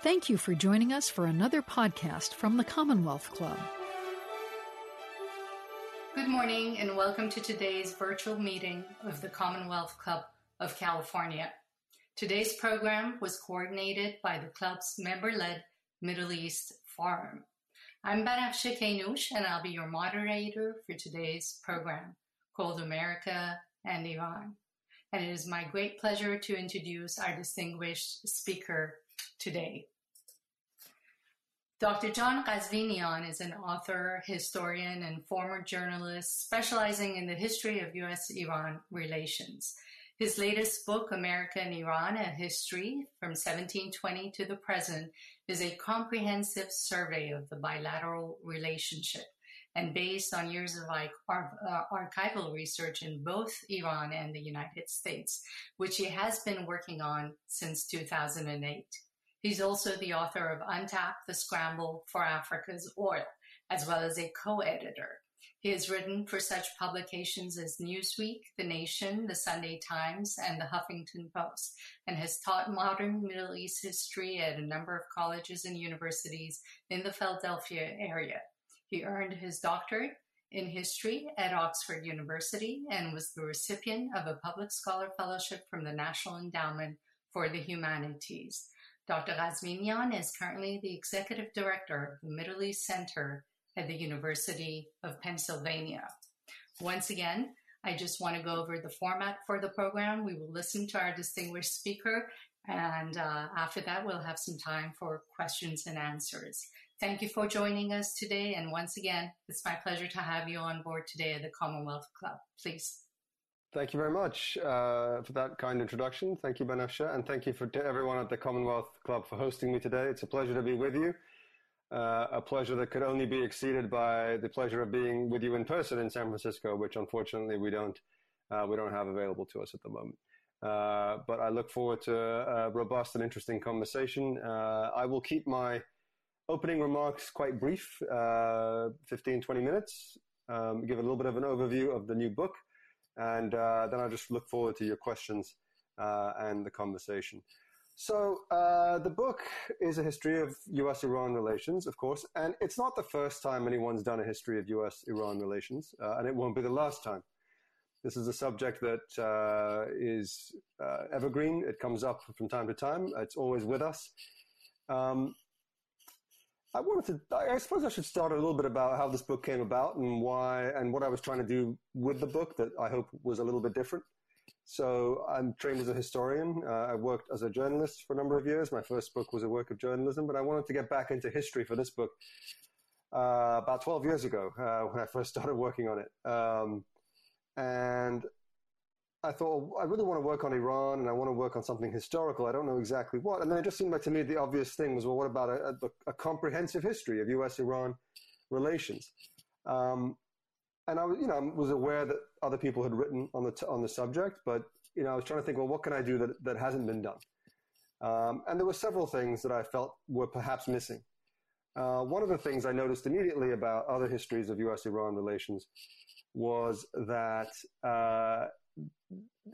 Thank you for joining us for another podcast from the Commonwealth Club. Good morning and welcome to today's virtual meeting of the Commonwealth Club of California. Today's program was coordinated by the club's member-led Middle East Forum. I'm Banafsheh Keynoush and I'll be your moderator for today's program called America and Iran. And it is my great pleasure to introduce our distinguished speaker today. Dr. John Ghazvinian is an author, historian, and former journalist specializing in the history of U.S.-Iran relations. His latest book, America and Iran, A History from 1720 to the Present, is a comprehensive survey of the bilateral relationship and based on years of uh, archival research in both Iran and the United States, which he has been working on since 2008. He's also the author of Untapped the Scramble for Africa's Oil, as well as a co-editor. He has written for such publications as Newsweek, The Nation, The Sunday Times, and The Huffington Post, and has taught modern Middle East history at a number of colleges and universities in the Philadelphia area. He earned his doctorate in history at Oxford University and was the recipient of a public scholar fellowship from the National Endowment for the Humanities. Doctor Ghazvinian is currently the executive director of the Middle East Center at the University of Pennsylvania. Once again, I just want to go over the format for the program. We will listen to our distinguished speaker, and uh, after that, we'll have some time for questions and answers. Thank you for joining us today. And once again, it's my pleasure to have you on board today at the Commonwealth Club. Please. Thank you very much uh, for that kind introduction. Thank you, Banafsheh, and thank you for everyone at the Commonwealth Club for hosting me today. It's a pleasure to be with you. Uh, a pleasure that could only be exceeded by the pleasure of being with you in person in San Francisco, which unfortunately we don't uh, we don't have available to us at the moment. Uh, but I look forward to a robust and interesting conversation. Uh, I will keep my opening remarks quite brief, uh, 15, 20 minutes. Um, give a little bit of an overview of the new book and uh, then I just look forward to your questions uh, and the conversation. So uh, the book is a history of U.S.-Iran relations, of course, and it's not the first time anyone's done a history of U.S.-Iran relations, uh, and it won't be the last time. This is a subject that uh, is uh, evergreen. It comes up from time to time. It's always with us. Um, I wanted to, I suppose I should start a little bit about how this book came about and why, and what I was trying to do with the book that I hope was a little bit different. So I'm trained as a historian. Uh, I worked as a journalist for a number of years. My first book was a work of journalism, but I wanted to get back into history for this book uh, about 12 years ago uh, when I first started working on it. Um, and I thought, I really want to work on Iran and I want to work on something historical. I don't know exactly what. And then it just seemed like to me the obvious thing was, well, what about a, a, a comprehensive history of U.S. Iran relations? Um, and I was, you know, was aware that other people had written on the, t- on the subject, but, you know, I was trying to think, well, what can I do that, that hasn't been done? Um, and there were several things that I felt were perhaps missing. Uh, one of the things I noticed immediately about other histories of U.S. Iran relations was that uh,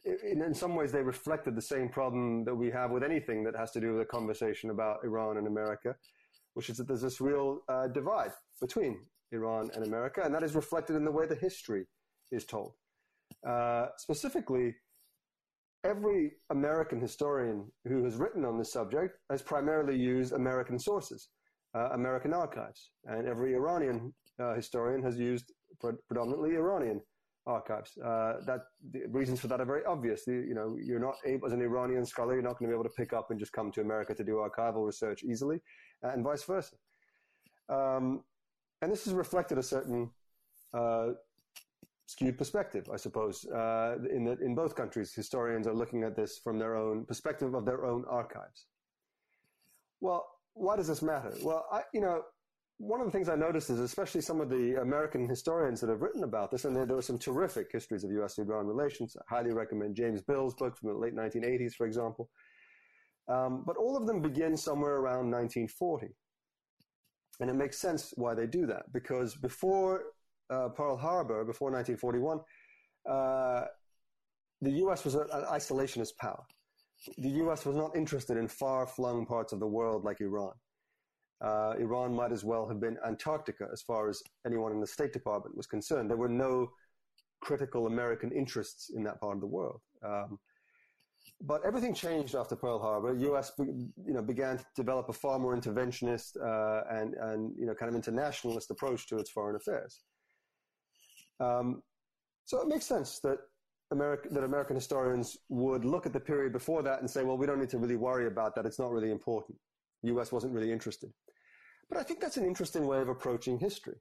in, in, some ways, they reflected the same problem that we have with anything that has to do with a conversation about Iran and America, which is that there's this real uh, divide between Iran and America, and that is reflected in the way the history is told. Uh, specifically, every American historian who has written on this subject has primarily used American sources, uh, American archives, and every Iranian uh, historian has used pre- predominantly Iranian archives. Uh, that the reasons for that are very obvious. The, you know, you're not able, as an Iranian scholar, you're not going to be able to pick up and just come to America to do archival research easily, uh, and vice versa. Um, and this has reflected a certain uh, skewed perspective, I suppose. Uh, in the, in both countries, historians are looking at this from their own perspective of their own archives. Well, why does this matter? Well, I, you know, one of the things I noticed is, especially some of the American historians that have written about this, and there, there were some terrific histories of U.S.-Iran relations. I highly recommend James Bill's book from the late 1980s, for example. Um, but all of them begin somewhere around 1940. And it makes sense why they do that, because before uh, Pearl Harbor, before 1941, uh, the U.S. was an isolationist power. the US was not interested in far flung parts of the world like Iran. Uh, Iran might as well have been Antarctica as far as anyone in the State Department was concerned. There were no critical American interests in that part of the world. Um, but everything changed after Pearl Harbor. U.S. you know began to develop a far more interventionist uh, and and you know kind of internationalist approach to its foreign affairs. Um, so it makes sense that America, that American historians would look at the period before that and say, well, we don't need to really worry about that. It's not really important. U.S. wasn't really interested. But I think that's an interesting way of approaching history.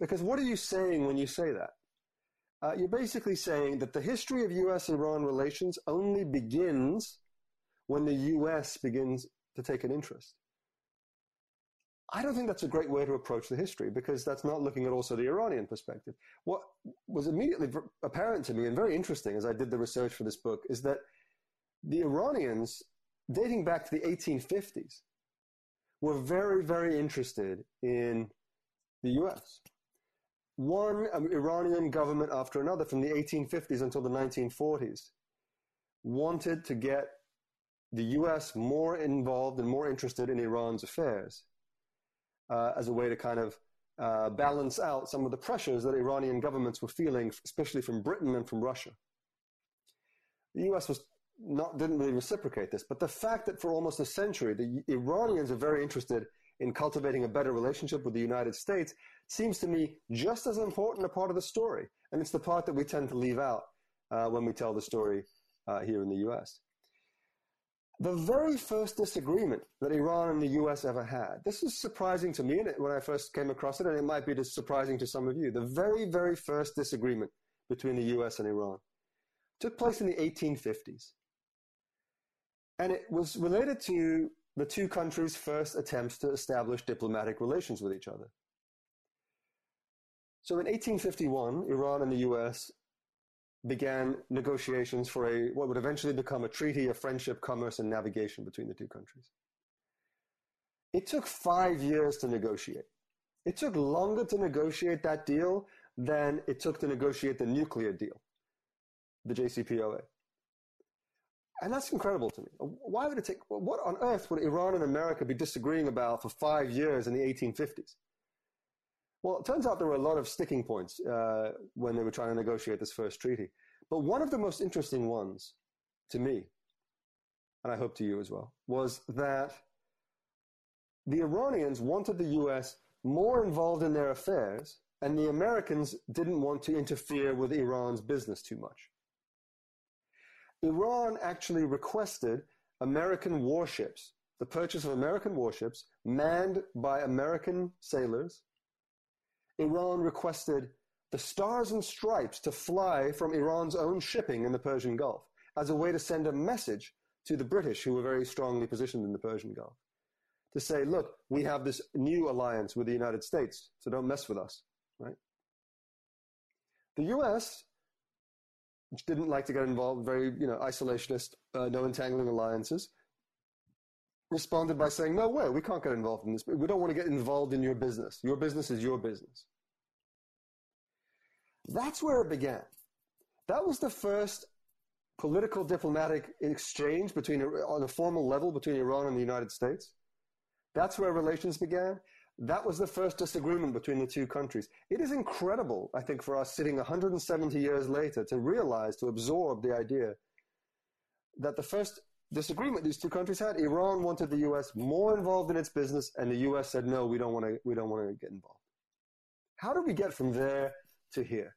Because what are you saying when you say that? Uh, you're basically saying that the history of U.S.-Iran relations only begins when the U.S. begins to take an interest. I don't think that's a great way to approach the history because that's not looking at also the Iranian perspective. What was immediately apparent to me and very interesting as I did the research for this book is that the Iranians, dating back to the 1850s, were very, very interested in the US. One Iranian government after another from the 1850s until the 1940s wanted to get the US more involved and more interested in Iran's affairs uh, as a way to kind of uh, balance out some of the pressures that Iranian governments were feeling, especially from Britain and from Russia. The US was not, didn't really reciprocate this, but the fact that for almost a century the Iranians are very interested in cultivating a better relationship with the United States seems to me just as important a part of the story. And it's the part that we tend to leave out uh, when we tell the story uh, here in the US the very first disagreement that Iran and the US ever had. This was surprising to me when I first came across it, and it might be surprising to some of you. The very, very first disagreement between the US and Iran took place in the 1850s. And it was related to the two countries' first attempts to establish diplomatic relations with each other. So in 1851, Iran and the US began negotiations for a what would eventually become a treaty of friendship, commerce, and navigation between the two countries. It took five years to negotiate. It took longer to negotiate that deal than it took to negotiate the nuclear deal, the JCPOA. And that's incredible to me. Why would it take, what on earth would Iran and America be disagreeing about for five years in the 1850s? Well, it turns out there were a lot of sticking points uh, when they were trying to negotiate this first treaty. But one of the most interesting ones to me, and I hope to you as well, was that the Iranians wanted the US more involved in their affairs, and the Americans didn't want to interfere with Iran's business too much. Iran actually requested American warships, the purchase of American warships manned by American sailors Iran requested the Stars and Stripes to fly from Iran's own shipping in the Persian Gulf as a way to send a message to the British, who were very strongly positioned in the Persian Gulf, to say, look, we have this new alliance with the United States, so don't mess with us, right? The US, didn't like to get involved, very, you know, isolationist, uh, no entangling alliances, responded by saying, no way, we can't get involved in this. We don't want to get involved in your business. Your business is your business. That's where it began. That was the first political diplomatic exchange between, on a formal level between Iran and the United States. That's where relations began. That was the first disagreement between the two countries. It is incredible, I think, for us sitting 170 years later to realize, to absorb the idea that the first disagreement these two countries had. Iran wanted the U.S. more involved in its business, and the U.S. said, "No, we don't want to. We don't want to get involved." How do we get from there to here?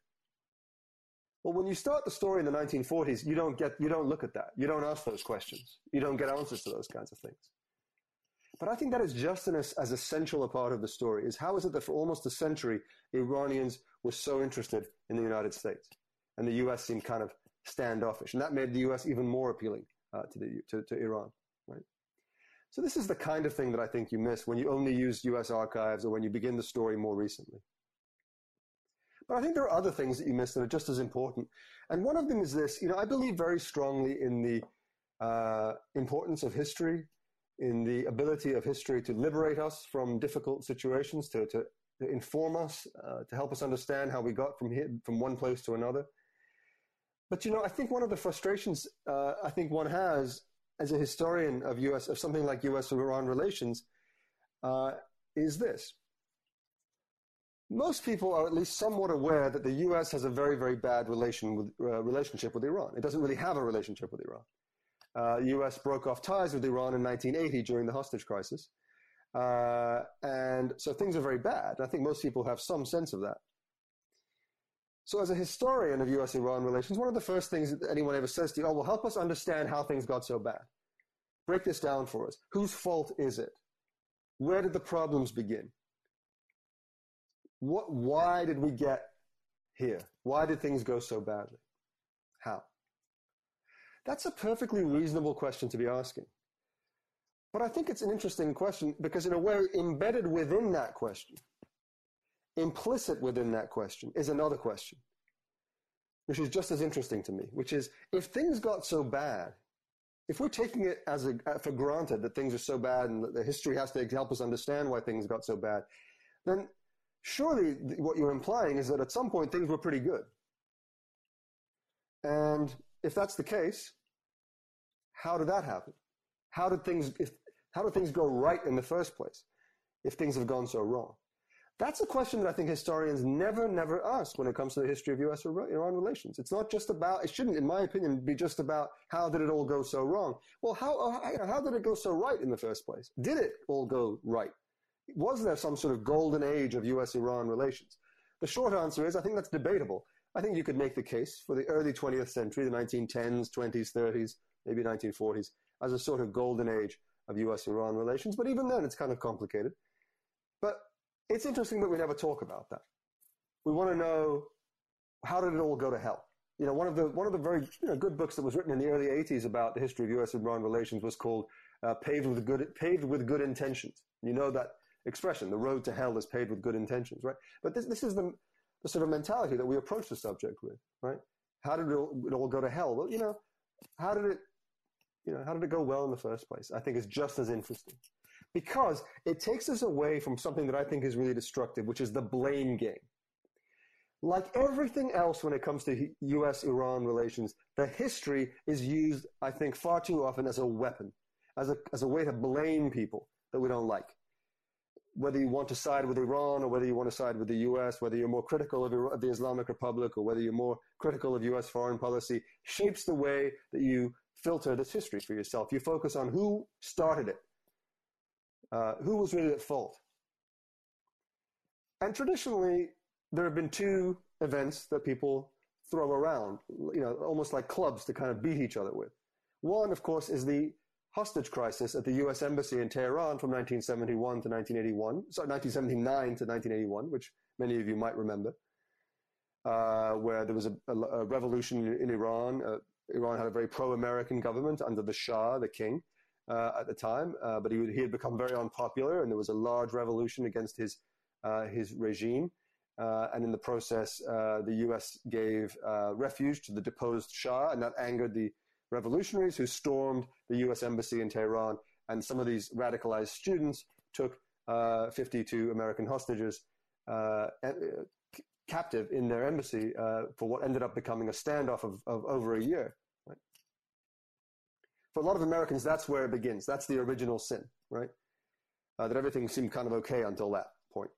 Well, when you start the story in the 1940s, you don't get, you don't look at that. You don't ask those questions. You don't get answers to those kinds of things. But I think that is just as, as essential a part of the story is how is it that for almost a century, Iranians were so interested in the United States and the U.S. seemed kind of standoffish. And that made the U.S. even more appealing uh, to, the, to, to Iran, right? So this is the kind of thing that I think you miss when you only use U.S. archives or when you begin the story more recently. But I think there are other things that you miss that are just as important. And one of them is this, you know, I believe very strongly in the uh, importance of history, in the ability of history to liberate us from difficult situations, to, to, inform us, uh, to help us understand how we got from here, from one place to another. But you know, I think one of the frustrations uh, I think one has as a historian of U.S. of something like U.S.-Iran relations uh, is this. Most people are at least somewhat aware that the U.S. has a very, very bad relation with, uh, relationship with Iran. It doesn't really have a relationship with Iran. Uh, the U.S. broke off ties with Iran in 1980 during the hostage crisis. Uh, and so things are very bad. I think most people have some sense of that. So, as a historian of US Iran relations, one of the first things that anyone ever says to you, oh, well, help us understand how things got so bad. Break this down for us. Whose fault is it? Where did the problems begin? What, why did we get here? Why did things go so badly? How? That's a perfectly reasonable question to be asking. But I think it's an interesting question because, in a way, embedded within that question implicit within that question is another question, which is just as interesting to me, which is if things got so bad, if we're taking it as a, uh, for granted that things are so bad and that the history has to help us understand why things got so bad, then surely what you're implying is that at some point things were pretty good. And if that's the case, how did that happen? How did things, if, how did things go right in the first place if things have gone so wrong? That's a question that I think historians never, never ask when it comes to the history of U.S. Iran relations. It's not just about, it shouldn't, in my opinion, be just about how did it all go so wrong. Well, how, uh, how did it go so right in the first place? Did it all go right? Was there some sort of golden age of U.S. Iran relations? The short answer is I think that's debatable. I think you could make the case for the early 20th century, the 1910s, 20s, 30s, maybe 1940s, as a sort of golden age of U.S. Iran relations. But even then, it's kind of complicated. But it's interesting that we never talk about that. We want to know how did it all go to hell? You know, one of the one of the very you know, good books that was written in the early '80s about the history of U.S. Iran relations was called uh, "Paved with Good Paved with Good Intentions." You know that expression: "The road to hell is paved with good intentions," right? But this this is the, the sort of mentality that we approach the subject with, right? How did it all, it all go to hell? Well, you know, how did it, you know, how did it go well in the first place? I think is just as interesting because it takes us away from something that I think is really destructive, which is the blame game. Like everything else when it comes to US Iran relations, the history is used, I think, far too often as a weapon, as a, as a way to blame people that we don't like. Whether you want to side with Iran or whether you want to side with the US, whether you're more critical of, of the Islamic Republic or whether you're more critical of US foreign policy, shapes the way that you filter this history for yourself. You focus on who started it uh, who was really at fault? And traditionally, there have been two events that people throw around, you know, almost like clubs to kind of beat each other with. One, of course, is the hostage crisis at the U.S. Embassy in Tehran from 1971 to 1981, sorry, 1979 to 1981, which many of you might remember, uh, where there was a, a, a revolution in, Iran. Uh, Iran had a very pro-American government under the Shah, the king, uh, at the time, uh, but he, he, had become very unpopular, and there was a large revolution against his uh, his regime. Uh, and in the process, uh, the U.S. gave refuge to the deposed Shah, and that angered the revolutionaries who stormed the U.S. embassy in Tehran. And some of these radicalized students took 52 American hostages captive in their embassy for what ended up becoming a standoff of, of over a year for a lot of Americans, that's where it begins. That's the original sin, right? Uh, that everything seemed kind of okay until that point.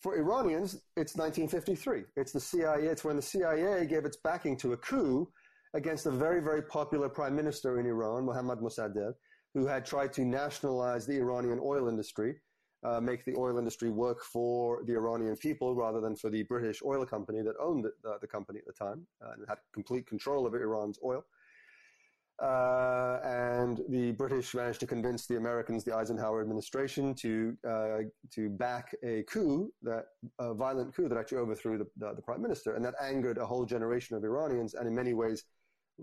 For Iranians, it's 1953. It's the CIA. It's when the CIA gave its backing to a coup against a very, very popular prime minister in Iran, Mohammad Mossadegh, who had tried to nationalize the Iranian oil industry, uh, make the oil industry work for the Iranian people rather than for the British oil company that owned the, uh, the company at the time uh, and had complete control over Iran's oil. Uh, and the British managed to convince the Americans, the Eisenhower administration, to uh, to back a coup, that a violent coup that actually overthrew the, the, the, prime minister, and that angered a whole generation of Iranians, and in many ways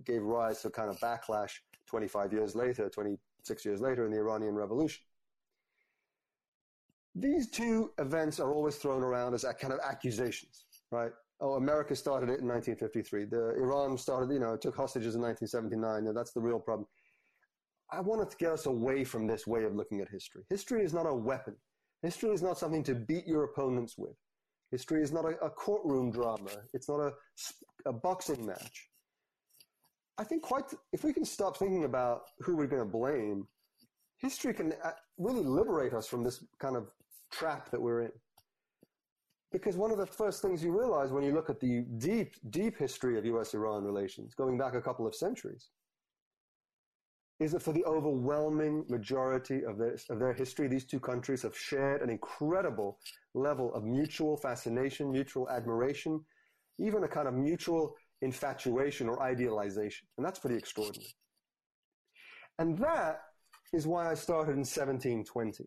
gave rise to a kind of backlash 25 years later, 26 years later, in the Iranian Revolution. These two events are always thrown around as kind of accusations, right? oh, America started it in 1953. The Iran started, you know, took hostages in 1979. And that's the real problem. I wanted to get us away from this way of looking at history. History is not a weapon. History is not something to beat your opponents with. History is not a, a courtroom drama. It's not a, a boxing match. I think quite, if we can stop thinking about who we're going to blame, history can uh, really liberate us from this kind of trap that we're in. Because one of the first things you realize when you look at the deep, deep history of US Iran relations, going back a couple of centuries, is that for the overwhelming majority of their, of their history, these two countries have shared an incredible level of mutual fascination, mutual admiration, even a kind of mutual infatuation or idealization. And that's pretty extraordinary. And that is why I started in 1720.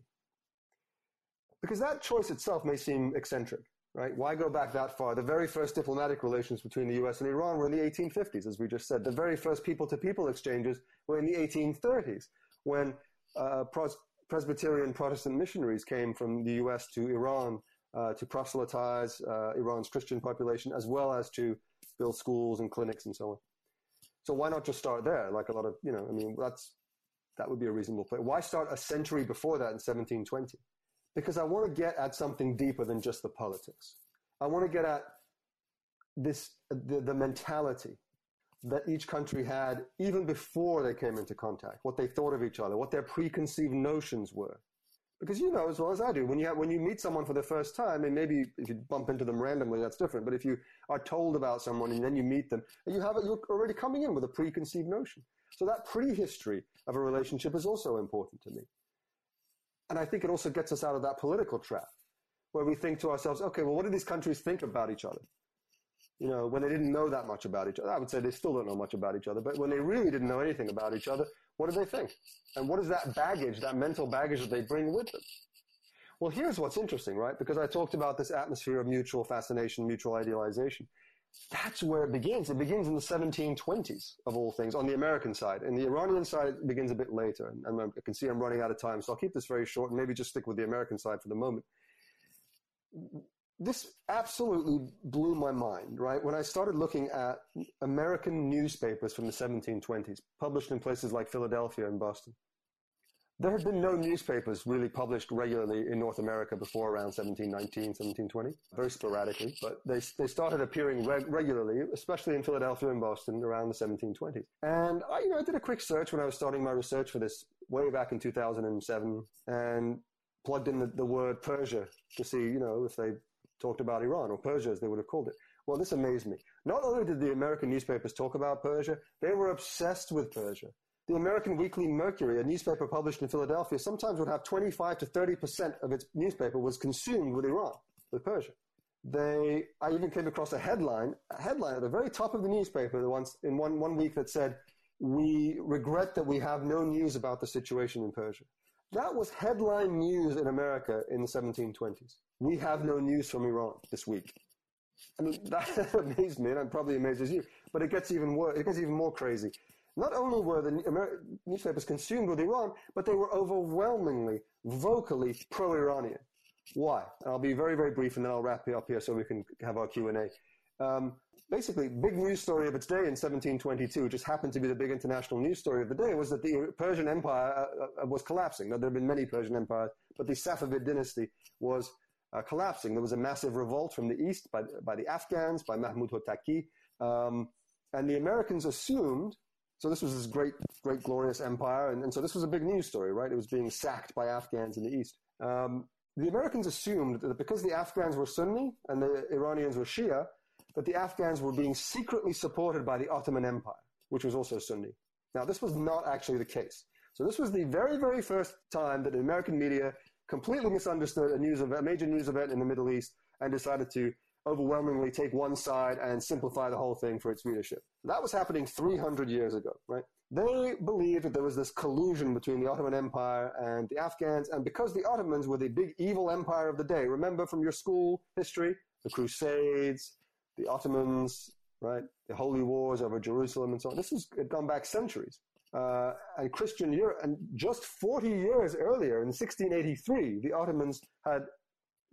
Because that choice itself may seem eccentric, right? Why go back that far? The very first diplomatic relations between the US and Iran were in the 1850s, as we just said. The very first people to people exchanges were in the 1830s, when uh, Pros- Presbyterian Protestant missionaries came from the US to Iran uh, to proselytize uh, Iran's Christian population, as well as to build schools and clinics and so on. So why not just start there? Like a lot of, you know, I mean, that's that would be a reasonable place. Why start a century before that in 1720? Because I want to get at something deeper than just the politics. I want to get at this, the, the mentality that each country had even before they came into contact, what they thought of each other, what their preconceived notions were. Because you know as well as I do, when you have, when you meet someone for the first time, and maybe if you bump into them randomly, that's different. But if you are told about someone and then you meet them, you have you're already coming in with a preconceived notion. So that prehistory of a relationship is also important to me. And I think it also gets us out of that political trap where we think to ourselves, okay, well, what do these countries think about each other? You know, when they didn't know that much about each other, I would say they still don't know much about each other, but when they really didn't know anything about each other, what do they think? And what is that baggage, that mental baggage that they bring with them? Well, here's what's interesting, right? Because I talked about this atmosphere of mutual fascination, mutual idealization. That's where it begins. It begins in the 1720s, of all things, on the American side. And the Iranian side begins a bit later. And I can see I'm running out of time, so I'll keep this very short and maybe just stick with the American side for the moment. This absolutely blew my mind, right? When I started looking at American newspapers from the 1720s, published in places like Philadelphia and Boston. There had been no newspapers really published regularly in North America before around 1719, 1720, very sporadically, but they, they started appearing reg- regularly, especially in Philadelphia and Boston around the 1720s. And I, you know, I did a quick search when I was starting my research for this way back in 2007 and plugged in the, the word Persia to see, you know, if they talked about Iran or Persia as they would have called it. Well, this amazed me. Not only did the American newspapers talk about Persia, they were obsessed with Persia. The American Weekly Mercury, a newspaper published in Philadelphia, sometimes would have 25 to 30% of its newspaper was consumed with Iran, with Persia. They, I even came across a headline, a headline at the very top of the newspaper once in one, one week that said, we regret that we have no news about the situation in Persia. That was headline news in America in the 1720s. We have no news from Iran this week. I mean, that amazed me, and probably amazes you. But it gets even worse. It gets even more crazy. Not only were the Amer- newspapers consumed with Iran, but they were overwhelmingly, vocally pro-Iranian. Why? And I'll be very, very brief, and then I'll wrap it up here so we can have our Q and A. Um, basically, big news story of its day in 1722, just happened to be the big international news story of the day, was that the Persian Empire uh, uh, was collapsing. Now, there have been many Persian empires, but the Safavid dynasty was uh, collapsing. There was a massive revolt from the east by, by the Afghans, by Mahmud Hotaki, um, and the Americans assumed so this was this great, great, glorious empire, and, and, so this was a big news story, right? It was being sacked by Afghans in the east. Um, the Americans assumed that because the Afghans were Sunni and the Iranians were Shia, that the Afghans were being secretly supported by the Ottoman Empire, which was also Sunni. Now, this was not actually the case. So this was the very, very first time that the American media completely misunderstood a news event, a major news event in the Middle East and decided to overwhelmingly take one side and simplify the whole thing for its readership. That was happening 300 years ago, right? They believed that there was this collusion between the Ottoman Empire and the Afghans, and because the Ottomans were the big evil empire of the day, remember from your school history, the Crusades, the Ottomans, right, the holy wars over Jerusalem and so on. This has gone back centuries. Uh, and Christian Europe, and just 40 years earlier, in 1683, the Ottomans had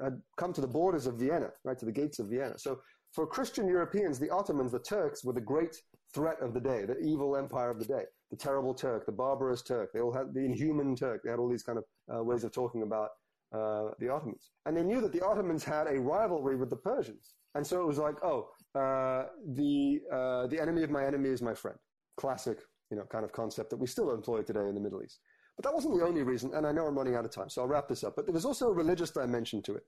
had come to the borders of Vienna, right, to the gates of Vienna. So for Christian Europeans, the Ottomans, the Turks, were the great threat of the day, the evil empire of the day, the terrible Turk, the barbarous Turk. They all had the inhuman Turk. They had all these kind of uh, ways of talking about uh, the Ottomans. And they knew that the Ottomans had a rivalry with the Persians. And so it was like, oh, uh, the, uh, the enemy of my enemy is my friend. classic, you know, kind of concept that we still employ today in the Middle East. But that wasn't the only reason, and I know I'm running out of time, so I'll wrap this up. But there was also a religious dimension to it.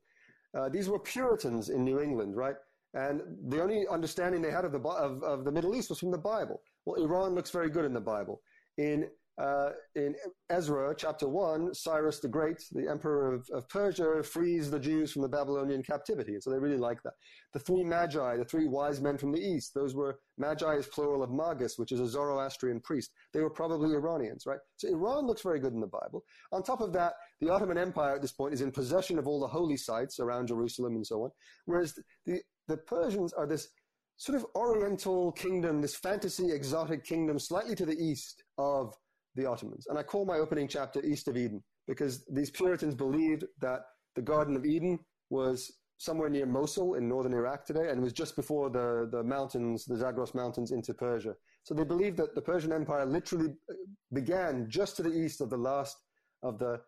Uh, these were Puritans in New England, right? And the only understanding they had of the, of, of the Middle East was from the Bible. Well, Iran looks very good in the Bible. In uh, in Ezra chapter 1, Cyrus the Great, the emperor of, of, Persia, frees the Jews from the Babylonian captivity. And so they really like that. The three magi, the three wise men from the east, those were magi is plural of magus, which is a Zoroastrian priest. They were probably Iranians, right? So Iran looks very good in the Bible. On top of that, the Ottoman Empire at this point is in possession of all the holy sites around Jerusalem and so on. Whereas the, the Persians are this sort of oriental kingdom, this fantasy exotic kingdom slightly to the east of the Ottomans. And I call my opening chapter East of Eden because these Puritans believed that the Garden of Eden was somewhere near Mosul in northern Iraq today and was just before the, the mountains, the Zagros Mountains into Persia. So they believed that the Persian Empire literally uh, began just to the east of the last of the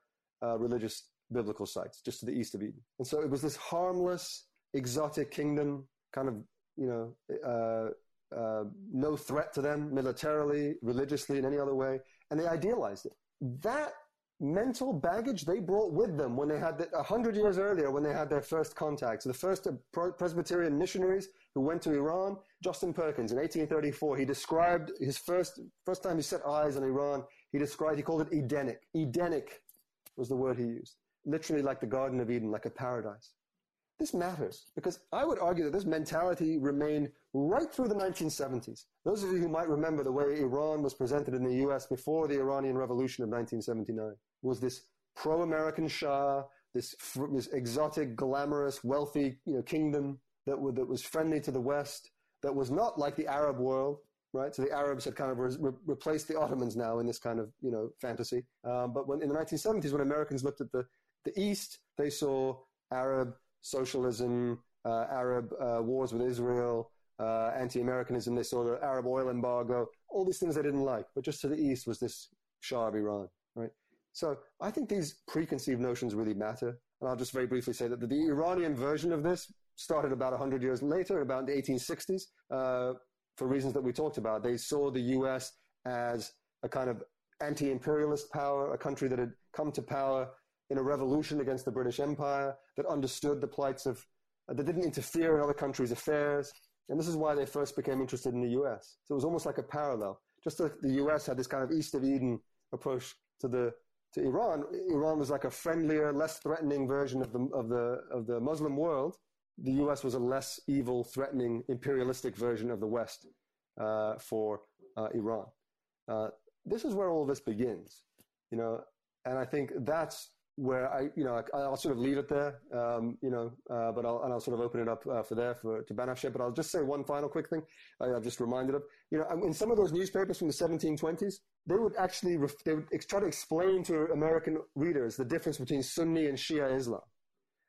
uh, religious biblical sites, just to the east of Eden. And so it was this harmless, exotic kingdom, kind of, you know, uh, uh, no threat to them militarily, religiously, in any other way and they idealized it. That mental baggage they brought with them when they had a hundred years earlier when they had their first contacts. The first uh, Presbyterian missionaries who went to Iran, Justin Perkins in 1834, he described his first first time he set eyes on Iran. He described he called it Edenic. Edenic was the word he used, literally like the Garden of Eden, like a paradise. This matters because I would argue that this mentality remained right through the 1970s. Those of you who might remember the way Iran was presented in the US before the Iranian Revolution of 1979 was this pro-American Shah, this, this exotic, glamorous, wealthy you know, kingdom that, that was friendly to the West, that was not like the Arab world, right? So the Arabs had kind of re- replaced the Ottomans now in this kind of, you know, fantasy. Um, but when in the 1970s, when Americans looked at the, the East, they saw Arab socialism, uh, Arab uh, wars with Israel, uh, anti-Americanism. this saw the Arab oil embargo, all these things they didn't like. But just to the east was this Shah of Iran, right? So I think these preconceived notions really matter. And I'll just very briefly say that the, the Iranian version of this started about 100 years later, about the 1860s, uh, for reasons that we talked about. They saw the U.S. as a kind of anti-imperialist power, a country that had come to power in a revolution against the British Empire, that understood the plights of, uh, that didn't interfere in other countries' affairs. And this is why they first became interested in the US. So it was almost like a parallel. Just like the US had this kind of East of Eden approach to the, to Iran, Iran was like a friendlier, less threatening version of the, of the, of the Muslim world. The US was a less evil, threatening, imperialistic version of the West uh, for uh, Iran. Uh, this is where all of this begins, you know, and I think that's where I, you know, I, will sort of leave it there, um, you know, uh, but I'll, and I'll sort of open it up uh, for there for to Banafsheh. But I'll just say one final quick thing. I, have just reminded of, you know, in some of those newspapers from the 1720s, they would actually ref- they would ex- try to explain to American readers the difference between Sunni and Shia Islam,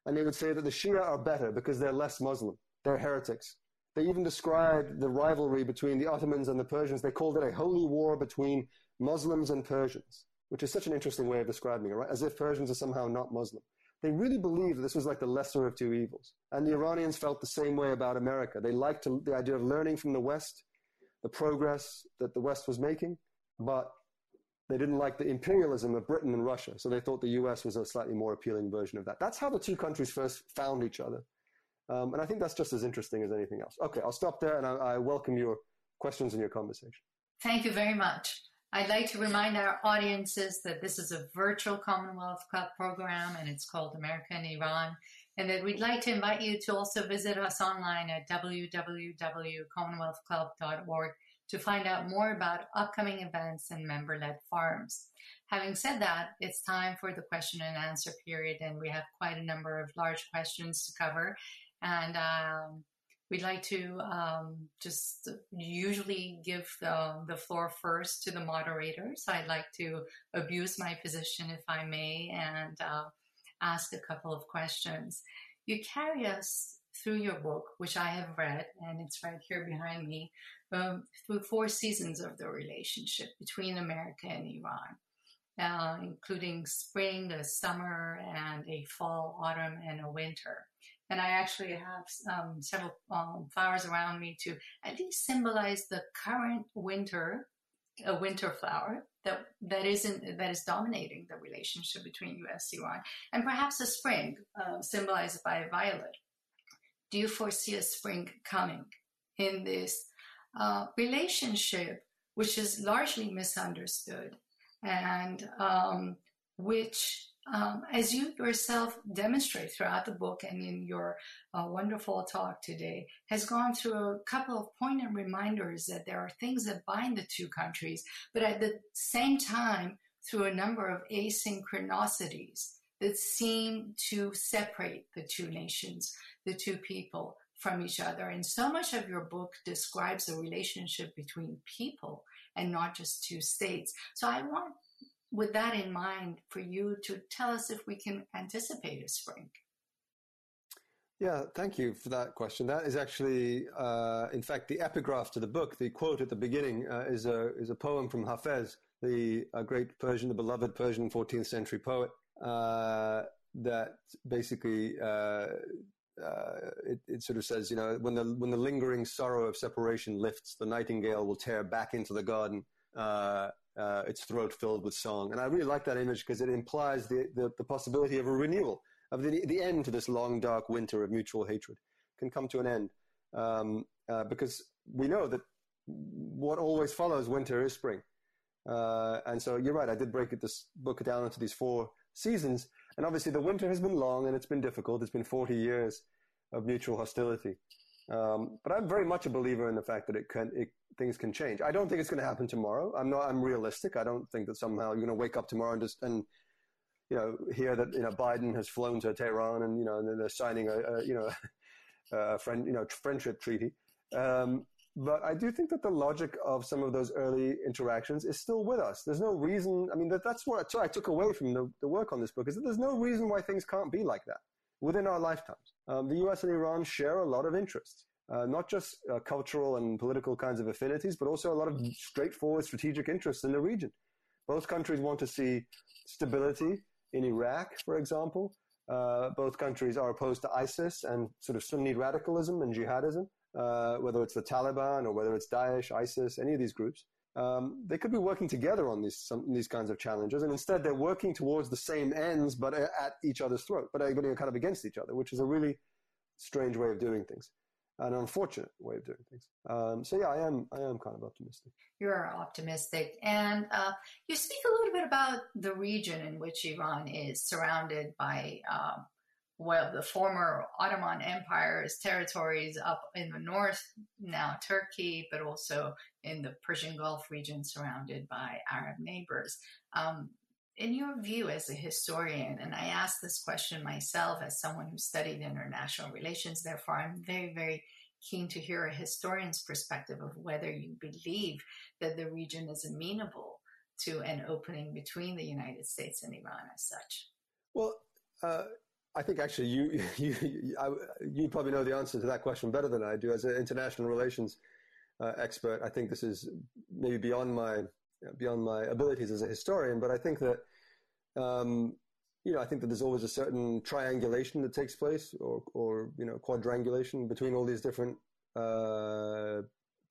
and they would say that the Shia are better because they're less Muslim, they're heretics. They even described the rivalry between the Ottomans and the Persians. They called it a holy war between Muslims and Persians which is such an interesting way of describing it, right? As if Persians are somehow not Muslim. They really believed that this was like the lesser of two evils. And the Iranians felt the same way about America. They liked to, the idea of learning from the West, the progress that the West was making, but they didn't like the imperialism of Britain and Russia. So they thought the US was a slightly more appealing version of that. That's how the two countries first found each other. Um, and I think that's just as interesting as anything else. Okay, I'll stop there and I, I welcome your questions and your conversation. Thank you very much. I'd like to remind our audiences that this is a virtual Commonwealth Club program and it's called America and Iran. And that we'd like to invite you to also visit us online at www.commonwealthclub.org to find out more about upcoming events and member led forums. Having said that, it's time for the question and answer period, and we have quite a number of large questions to cover. And um, we'd like to um, just usually give the, the floor first to the moderators. I'd like to abuse my position, if I may, and uh, ask a couple of questions. You carry us through your book, which I have read, and it's right here behind me, um, through four seasons of the relationship between America and Iran. Uh, including spring, a summer, and a fall, autumn, and a winter. And I actually have um, several um, flowers around me to at least symbolize the current winter a winter flower that that isn't that is dominating the relationship between U.S. Iran, and perhaps a spring uh, symbolized by a violet. Do you foresee a spring coming in this uh, relationship, which is largely misunderstood, and um, which um, as you yourself demonstrate throughout the book and in your uh, wonderful talk today, has gone through a couple of poignant reminders that there are things that bind the two countries, but at the same time, through a number of asynchronicities that seem to separate the two nations, the two people from each other. And so much of your book describes the relationship between people and not just two states. So I want with that in mind, for you to tell us if we can anticipate a spring. Yeah, thank you for that question. That is actually, uh, in fact, the epigraph to the book. The quote at the beginning uh, is a is a poem from Hafez, the great Persian, the beloved Persian 14th century poet. Uh, that basically uh, uh, it, it, sort of says, you know, when the when the lingering sorrow of separation lifts, the nightingale will tear back into the garden uh, uh, its throat filled with song. And I really like that image because it implies the, the, the, possibility of a renewal, of the, the end to this long, dark winter of mutual hatred can come to an end. Um, uh, because we know that what always follows winter is spring. Uh, and so you're right, I did break it, this book down into these four seasons. And obviously the winter has been long and it's been difficult. It's been 40 years of mutual hostility. Um, but I'm very much a believer in the fact that it can, it, things can change. I don't think it's going to happen tomorrow. I'm not, I'm realistic. I don't think that somehow you're going to wake up tomorrow and just, and, you know, hear that, you know, Biden has flown to Tehran and, you know, and they're signing a, a you know, a friend, you know, friendship treaty. Um, but I do think that the logic of some of those early interactions is still with us. There's no reason. I mean, that, that's what I took away from the, the work on this book is that there's no reason why things can't be like that within our lifetimes. Um, the US and Iran share a lot of interests. Uh, not just uh, cultural and political kinds of affinities, but also a lot of straightforward strategic interests in the region. Both countries want to see stability in Iraq, for example. Uh, both countries are opposed to ISIS and sort of Sunni radicalism and jihadism, uh, whether it's the Taliban or whether it's Daesh, ISIS, any of these groups. Um, they could be working together on these some, these kinds of challenges, and instead they're working towards the same ends, but at each other's throat, but are kind of against each other, which is a really strange way of doing things an unfortunate way of doing things. Um, so yeah, I am I am kind of optimistic. You're optimistic, and uh, you speak a little bit about the region in which Iran is surrounded by. Um, well, the former Ottoman Empire's territories up in the north, now Turkey, but also in the Persian Gulf region surrounded by Arab neighbors. Um, in your view as a historian, and I ask this question myself as someone who studied international relations, therefore I'm very, very keen to hear a historian's perspective of whether you believe that the region is amenable to an opening between the United States and Iran as such. Well, uh, I think actually you you you, I, you, probably know the answer to that question better than I do as an international relations uh, expert. I think this is maybe beyond my beyond my abilities as a historian, but I think that, um, you know, I think that there's always a certain triangulation that takes place or, or, you know, quadrangulation between all these different, uh,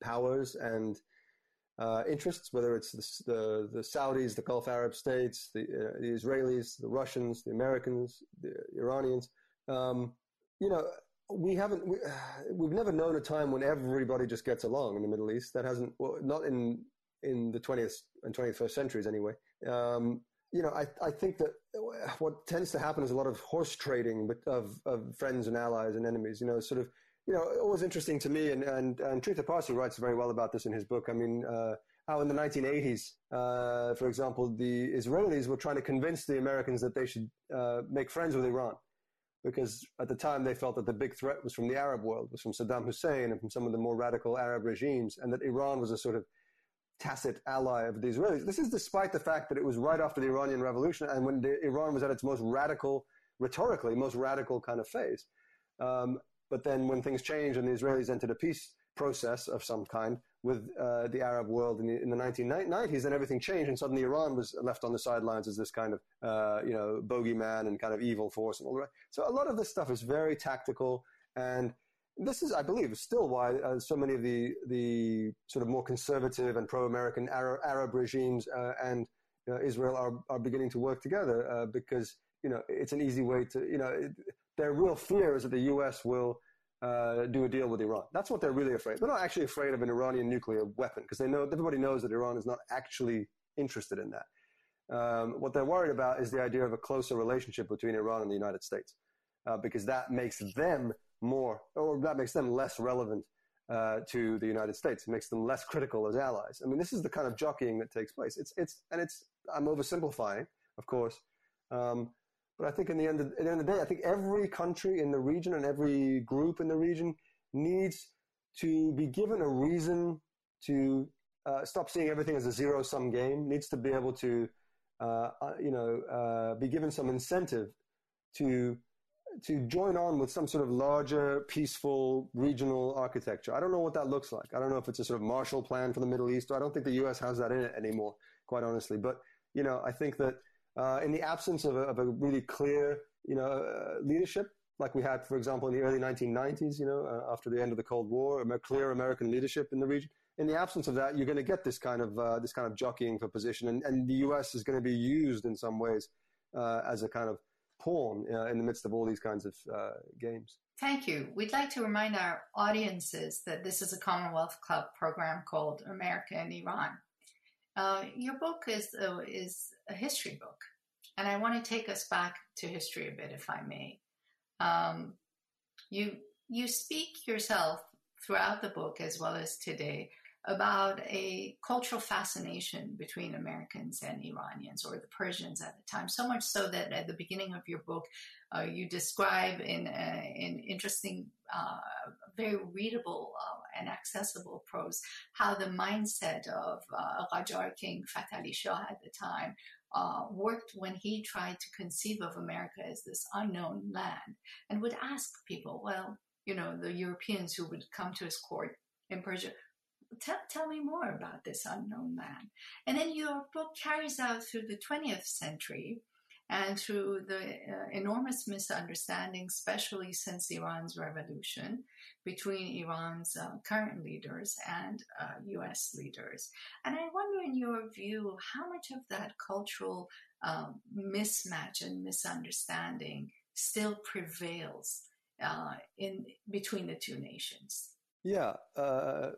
powers and, uh, interests, whether it's the, the, the, Saudis, the Gulf Arab states, the, uh, the, Israelis, the Russians, the Americans, the Iranians. Um, you know, we haven't, we, have never known a time when everybody just gets along in the Middle East. That hasn't, well, not in in the 20th and 21st centuries anyway. Um, you know, I, I think that what tends to happen is a lot of horse trading of, of friends and allies and enemies, you know, sort of, you know, it was interesting to me and, and, and Trita Parsi writes very well about this in his book. I mean, uh, how in the 1980s, uh, for example, the Israelis were trying to convince the Americans that they should uh, make friends with Iran. Because at the time they felt that the big threat was from the Arab world, was from Saddam Hussein and from some of the more radical Arab regimes, and that Iran was a sort of tacit ally of the Israelis. This is despite the fact that it was right after the Iranian Revolution and when the, Iran was at its most radical, rhetorically, most radical kind of phase. Um, but then when things changed and the Israelis entered a peace process of some kind with uh, the Arab world in the, in the 1990s, then everything changed and suddenly Iran was left on the sidelines as this kind of, uh, you know, bogeyman and kind of evil force and all that. So a lot of this stuff is very tactical and this is, I believe, still why uh, so many of the the sort of more conservative and pro-American Arab, Arab regimes uh, and uh, Israel are are beginning to work together uh, because you know it's an easy way to you know it, their real fear is that the U.S. will uh, do a deal with Iran. That's what they're really afraid. They're not actually afraid of an Iranian nuclear weapon because they know everybody knows that Iran is not actually interested in that. Um, what they're worried about is the idea of a closer relationship between Iran and the United States, uh, because that makes them more, or that makes them less relevant uh, to the United States. It makes them less critical as allies. I mean, this is the kind of jockeying that takes place. It's, it's, and it's, I'm oversimplifying, of course. Um, but I think in the end, of, at the end of the day, I think every country in the region and every group in the region needs to be given a reason to uh, stop seeing everything as a zero sum game. Needs to be able to, uh, uh, you know, uh, be given some incentive to to join on with some sort of larger, peaceful regional architecture. I don't know what that looks like. I don't know if it's a sort of Marshall Plan for the Middle East. I don't think the U.S. has that in it anymore, quite honestly. But you know, I think that uh, in the absence of a, of a really clear, you know, uh, leadership, like we had, for example, in the early 1990s, you know, uh, after the end of the Cold War, a clear American leadership in the region. In the absence of that, you're going to get this kind of uh, this kind of jockeying for position, and, and the U.S. is going to be used in some ways uh, as a kind of pawn uh, in the midst of all these kinds of games. Thank you. We'd like to remind our audiences that this is a Commonwealth Club program called America and Iran. Uh, your book is is a history book, and I want to take us back to history a bit, if I may. Um, you you speak yourself throughout the book as well as today about a cultural fascination between Americans and Iranians or the Persians at the time. So much so that at the beginning of your book, uh, you describe in uh, in interesting, uh, very readable uh, and accessible prose how the mindset of uh, Qajar King Fath Ali Shah at the time uh, worked when he tried to conceive of America as this unknown land and would ask people, well, you know, the Europeans who would come to his court in Persia, tell, tell me more about this unknown man. And then your book carries out through the 20th century and through the uh, enormous misunderstandings, especially since Iran's revolution, between Iran's uh, current leaders and uh, US leaders. And I wonder, in your view, how much of that cultural um, mismatch and misunderstanding still prevails uh, in between the two nations? Yeah, uh,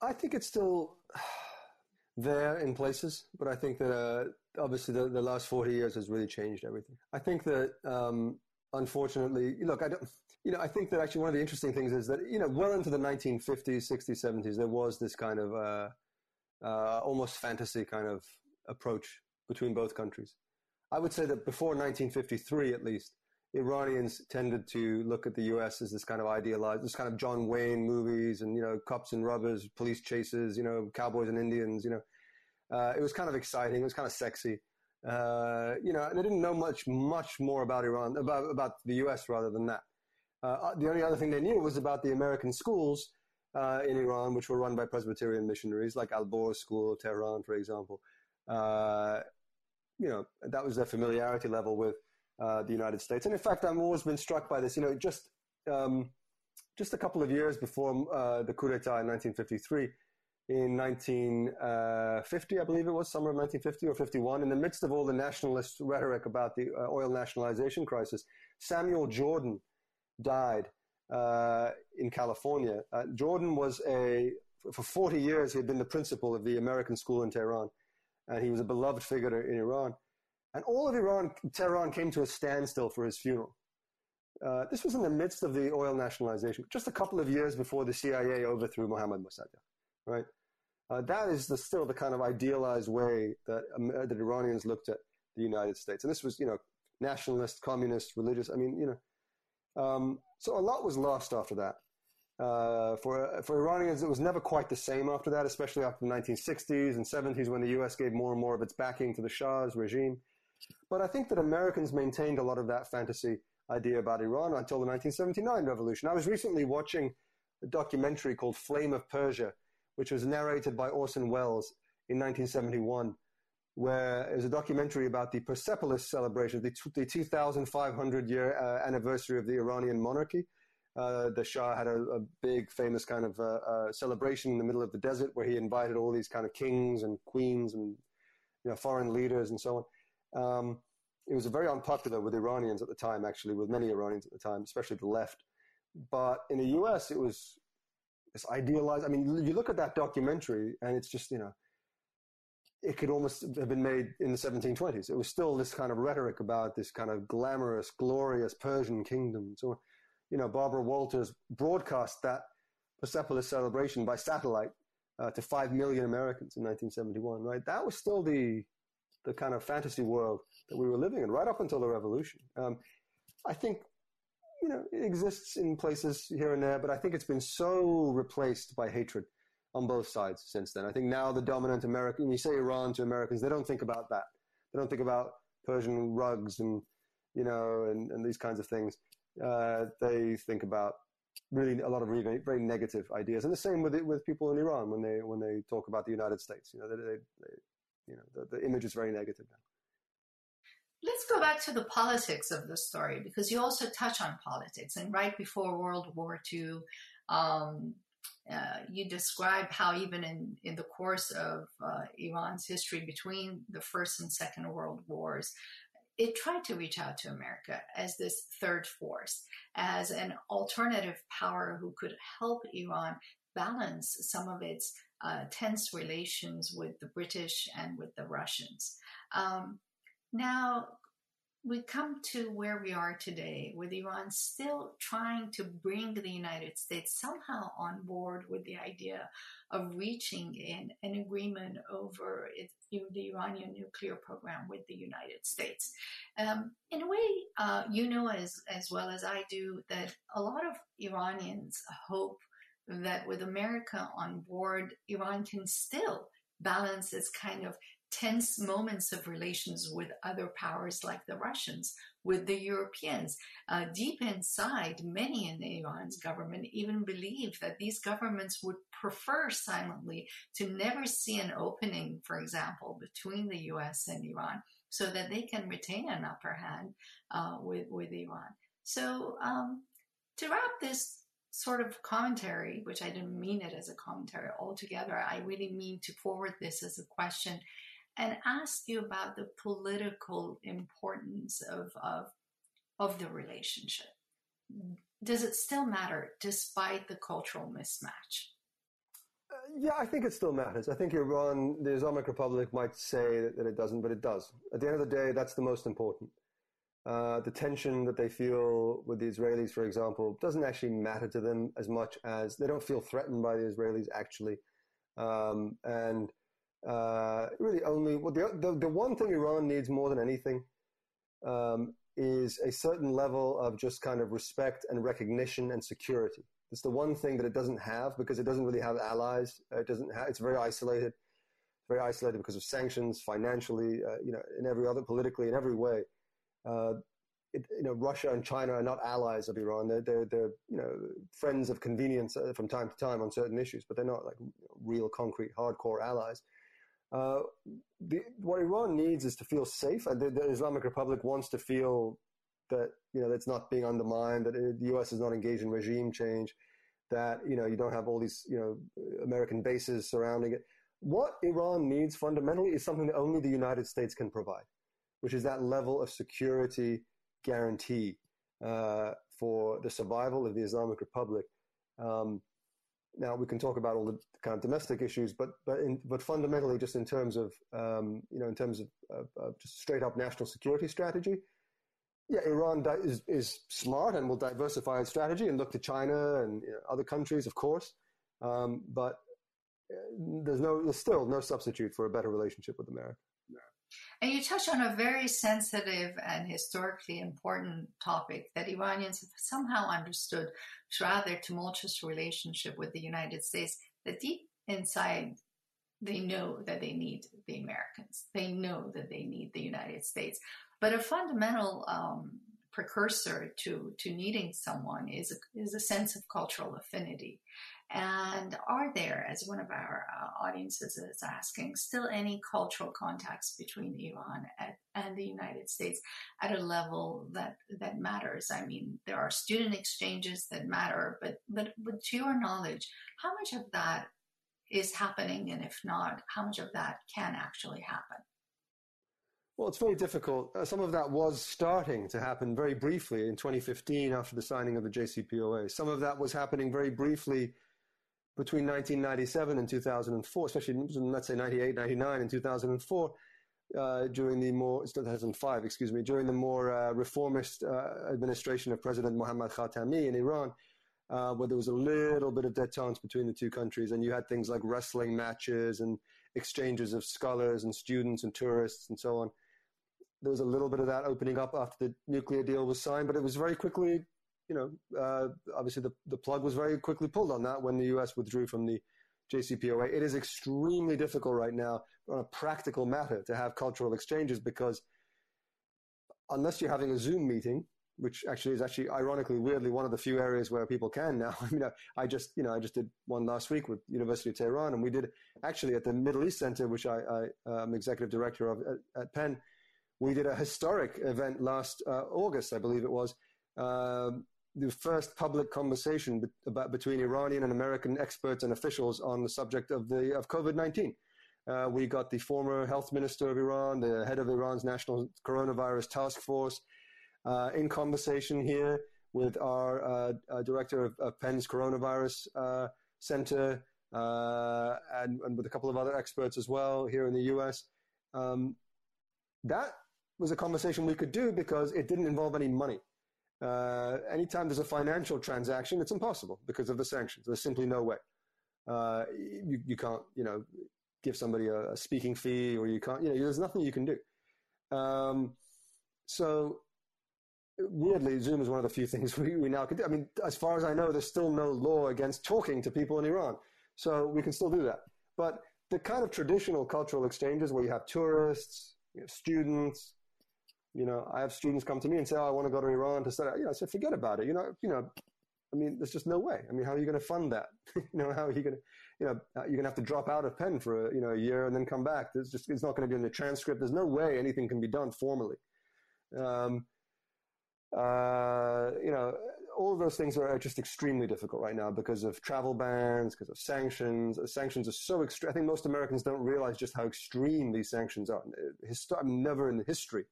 I think it's still there in places, but I think that uh, obviously the, the, last 40 years has really changed everything. I think that um, unfortunately, look, I don't, you know, I think that actually one of the interesting things is that, you know, well into the 1950s, 60s, 70s, there was this kind of uh, uh, almost fantasy kind of approach between both countries. I would say that before 1953, at least, Iranians tended to look at the U.S. as this kind of idealized, this kind of John Wayne movies and, you know, cops and rubbers, police chases, you know, cowboys and Indians, you know. Uh, it was kind of exciting. It was kind of sexy. Uh, you know, they didn't know much, much more about Iran, about, about the U.S. rather than that. Uh, uh, the only other thing they knew was about the American schools uh, in Iran, which were run by Presbyterian missionaries, like Alborz School Tehran, for example. Uh, you know, that was their familiarity level with uh, the United States. And in fact, I've always been struck by this. You know, just um, just a couple of years before uh, the coup d'état in 1953, in 1950, I believe it was, summer of 1950 or 51, in the midst of all the nationalist rhetoric about the uh, oil nationalization crisis, Samuel Jordan died uh, in California. Uh, Jordan was a, for 40 years, he had been the principal of the American school in Tehran, and he was a beloved figure in Iran. And all of Iran, Tehran came to a standstill for his funeral. Uh, this was in the midst of the oil nationalization, just a couple of years before the CIA overthrew Mohammad Mossadegh, right? Uh, that is the, still the kind of idealized way that, um, that Iranians looked at the United States. And this was, you know, nationalist, communist, religious. I mean, you know, um, so a lot was lost after that. Uh, for for Iranians, it was never quite the same after that, especially after the 1960s and 70s when the U.S. gave more and more of its backing to the Shah's regime. But I think that Americans maintained a lot of that fantasy idea about Iran until the 1979 revolution. I was recently watching a documentary called Flame of Persia, which was narrated by Orson Welles in 1971, where it was a documentary about the Persepolis celebration, the, the 2,500 year uh, anniversary of the Iranian monarchy. Uh, the Shah had a, a, big, famous kind of uh, uh, celebration in the middle of the desert where he invited all these kind of kings and queens and you know foreign leaders and so on. Um, it was very unpopular with Iranians at the time, actually, with many Iranians at the time, especially the left. But in the U.S., it was this idealized. I mean, you look at that documentary, and it's just you know, it could almost have been made in the 1720s. It was still this kind of rhetoric about this kind of glamorous, glorious Persian kingdom. So, you know, Barbara Walters broadcast that Persepolis celebration by satellite uh, to five million Americans in 1971. Right, that was still the the kind of fantasy world that we were living in right up until the revolution. Um, I think you know, it exists in places here and there, but I think it's been so replaced by hatred on both sides since then. I think now the dominant American, when you say Iran to Americans, they don't think about that. They don't think about Persian rugs and, you know, and, and these kinds of things. Uh, they think about really a lot of really very negative ideas. And the same with it, with people in Iran when they, when they talk about the United States, you know, they, they you know, the, the image is very negative now. Let's go back to the politics of the story because you also touch on politics. And right before World War II, um, uh, you describe how even in, in the course of uh, Iran's history between the First and Second World Wars, it tried to reach out to America as this third force, as an alternative power who could help Iran balance some of its uh, tense relations with the British and with the Russians. Um, now, we come to where we are today, with Iran still trying to bring the United States somehow on board with the idea of reaching an, an agreement over it, the Iranian nuclear program with the United States. Um, in a way, uh, you know as, as well as I do that a lot of Iranians hope that with America on board, Iran can still balance its kind of tense moments of relations with other powers like the Russians, with the Europeans. Uh, deep inside, many in Iran's government even believe that these governments would prefer silently to never see an opening, for example, between the US and Iran, so that they can retain an upper hand uh, with, with Iran. So, um, to wrap this sort of commentary, which I didn't mean it as a commentary altogether, I really mean to forward this as a question and ask you about the political importance of, of, of the relationship. Does it still matter despite the cultural mismatch? Uh, yeah, I think it still matters. I think Iran, the Islamic Republic might say that, that, it doesn't, but it does. At the end of the day, that's the most important. Uh, the tension that they feel with the Israelis, for example, doesn't actually matter to them as much as they don't feel threatened by the Israelis actually. Um, and uh, really only well, the, the, the one thing Iran needs more than anything um, is a certain level of just kind of respect and recognition and security. It's the one thing that it doesn't have because it doesn't really have allies. It doesn't have. It's very isolated, very isolated because of sanctions, financially, uh, you know, in every other politically, in every way. Uh, it, you know, Russia and China are not allies of Iran. They're, they're, they're you know, friends of convenience uh, from time to time on certain issues, but they're not like real, concrete, hardcore allies. Uh, the, what Iran needs is to feel safe, and the, the, Islamic Republic wants to feel that you know it's not being undermined, that it, the U.S. is not engaged in regime change, that you know you don't have all these you know American bases surrounding it. What Iran needs fundamentally is something that only the United States can provide, which is that level of security guarantee uh, for the survival of the Islamic Republic. Um, now we can talk about all the kind of domestic issues, but but in, but fundamentally, just in terms of um, you know in terms of, just straight up national security strategy, yeah, Iran di- is is smart and will diversify its strategy and look to China and you know, other countries, of course, um, but uh, there's no there's still no substitute for a better relationship with America. And you touch on a very sensitive and historically important topic that Iranians have somehow understood throughout their tumultuous relationship with the United States, that deep inside they know that they need the Americans. They know that they need the United States. But a fundamental um, precursor to, to needing someone is a, is a sense of cultural affinity. And are there, as one of our uh, audiences is asking, still any cultural contacts between Iran and, and the United States at a level that that matters? I mean, there are student exchanges that matter, but but, but to your knowledge, how much of that is happening, and if not, how much of that can actually happen? Well, it's very difficult. Uh, some of that was starting to happen very briefly in 2015 after the signing of the JCPOA. Some of that was happening very briefly between 1997 and 2004, especially let's say 98, 99 and 2004, uh, during the more 2005, excuse me, during the more uh, reformist uh, administration of President Mohammad Khatami in Iran, uh, where there was a little bit of detente between the two countries, and you had things like wrestling matches and exchanges of scholars and students and tourists and so on. There was a little bit of that opening up after the nuclear deal was signed, but it was very quickly, you know, uh, obviously the, the plug was very quickly pulled on that when the U.S. withdrew from the JCPOA. It is extremely difficult right now on a practical matter to have cultural exchanges because unless you're having a Zoom meeting, which actually is actually ironically, weirdly, one of the few areas where people can now. I mean, I just, you know, I just did one last week with University of Tehran, and we did actually at the Middle East Center, which I, I am executive director of at, at Penn we did a historic event last uh, August, I believe it was, um, the first public conversation be- about between Iranian and American experts and officials on the subject of the of COVID nineteen. Uh, we got the former health minister of Iran, the head of Iran's national coronavirus task force, uh, in conversation here with our uh, uh, director of, of, Penn's coronavirus uh, center and, and, with a couple of other experts as well here in the U.S. Um, that was a conversation we could do because it didn't involve any money. Uh, anytime there's a financial transaction, it's impossible because of the sanctions. There's simply no way. Uh, you, you can't, you know, give somebody a, a, speaking fee or you can't, you know, there's nothing you can do. Um, so weirdly, Zoom is one of the few things we, we now can do. I mean, as far as I know, there's still no law against talking to people in Iran. So we can still do that. But the kind of traditional cultural exchanges where you have tourists, you have students, you know, I have students come to me and say, "Oh, I want to go to Iran to study." You know, I said, "Forget about it." You know, you know, I mean, there's just no way. I mean, how are you going to fund that? you know, how are you going to, you know, uh, you're going to have to drop out of Penn for a, you know a year and then come back. There's just it's not going to be in the transcript. There's no way anything can be done formally. Um, uh, you know, all of those things are just extremely difficult right now because of travel bans, because of sanctions. Sanctions are so extreme. I think most Americans don't realize just how extreme these sanctions are. Histo- never in the history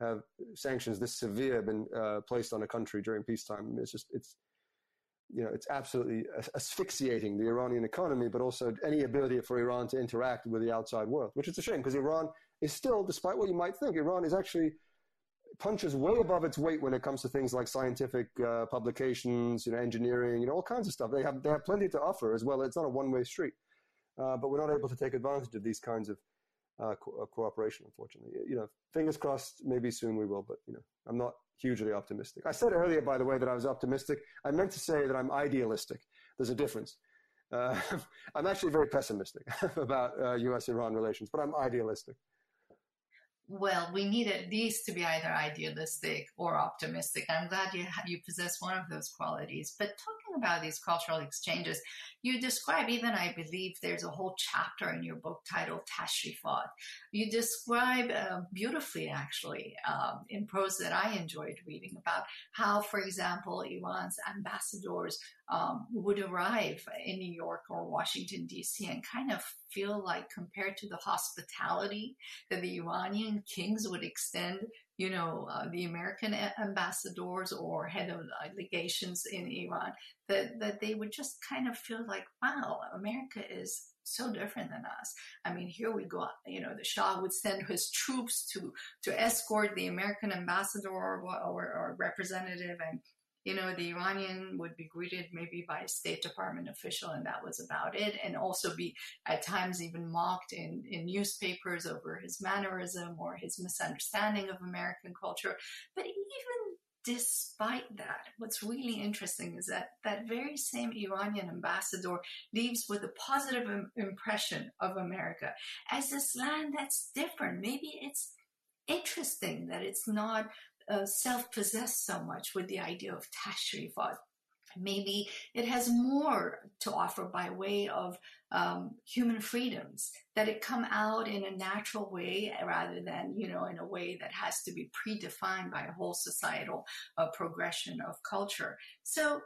have sanctions this severe been uh, placed on a country during peacetime. It's just it's you know it's absolutely asphyxiating the Iranian economy, but also any ability for Iran to interact with the outside world, which is a shame because Iran is still, despite what you might think, Iran is actually punches way above its weight when it comes to things like scientific uh, publications, you know, engineering, you know, all kinds of stuff. They have they have plenty to offer as well. It's not a one way street, uh, but we're not able to take advantage of these kinds of uh, co- uh, cooperation, unfortunately. You know, fingers crossed, maybe soon we will, but, you know, I'm not hugely optimistic. I said earlier, by the way, that I was optimistic. I meant to say that I'm idealistic. There's a difference. Uh, I'm actually very pessimistic about uh, U.S. Iran relations, but I'm idealistic well, we need at least to be either idealistic or optimistic. I'm glad you you possess one of those qualities. But talking about these cultural exchanges, you describe even, I believe, there's a whole chapter in your book titled Tashrifat. You describe uh, beautifully, actually, um, in prose that I enjoyed reading about how, for example, Iran's ambassadors um, would arrive in New York or Washington, D.C., and kind of feel like, compared to the hospitality that the Iranian kings would extend, you know, uh, the American ambassadors or head of legations in Iran, that, that they would just kind of feel like, wow, America is so different than us. I mean, here we go. You know, the Shah would send his troops to to escort the American ambassador or, or, or representative, and you know, the Iranian would be greeted maybe by a State Department official, and that was about it. And also be at times even mocked in, in newspapers over his mannerism or his misunderstanding of American culture. But even despite that, what's really interesting is that that very same Iranian ambassador leaves with a positive Im- impression of America as this land that's different. Maybe it's interesting that it's not uh, self-possessed so much with the idea of tashrifat. maybe it has more to offer by way of um, human freedoms that it come out in a natural way rather than you know in a way that has to be predefined by a whole societal uh, progression of culture so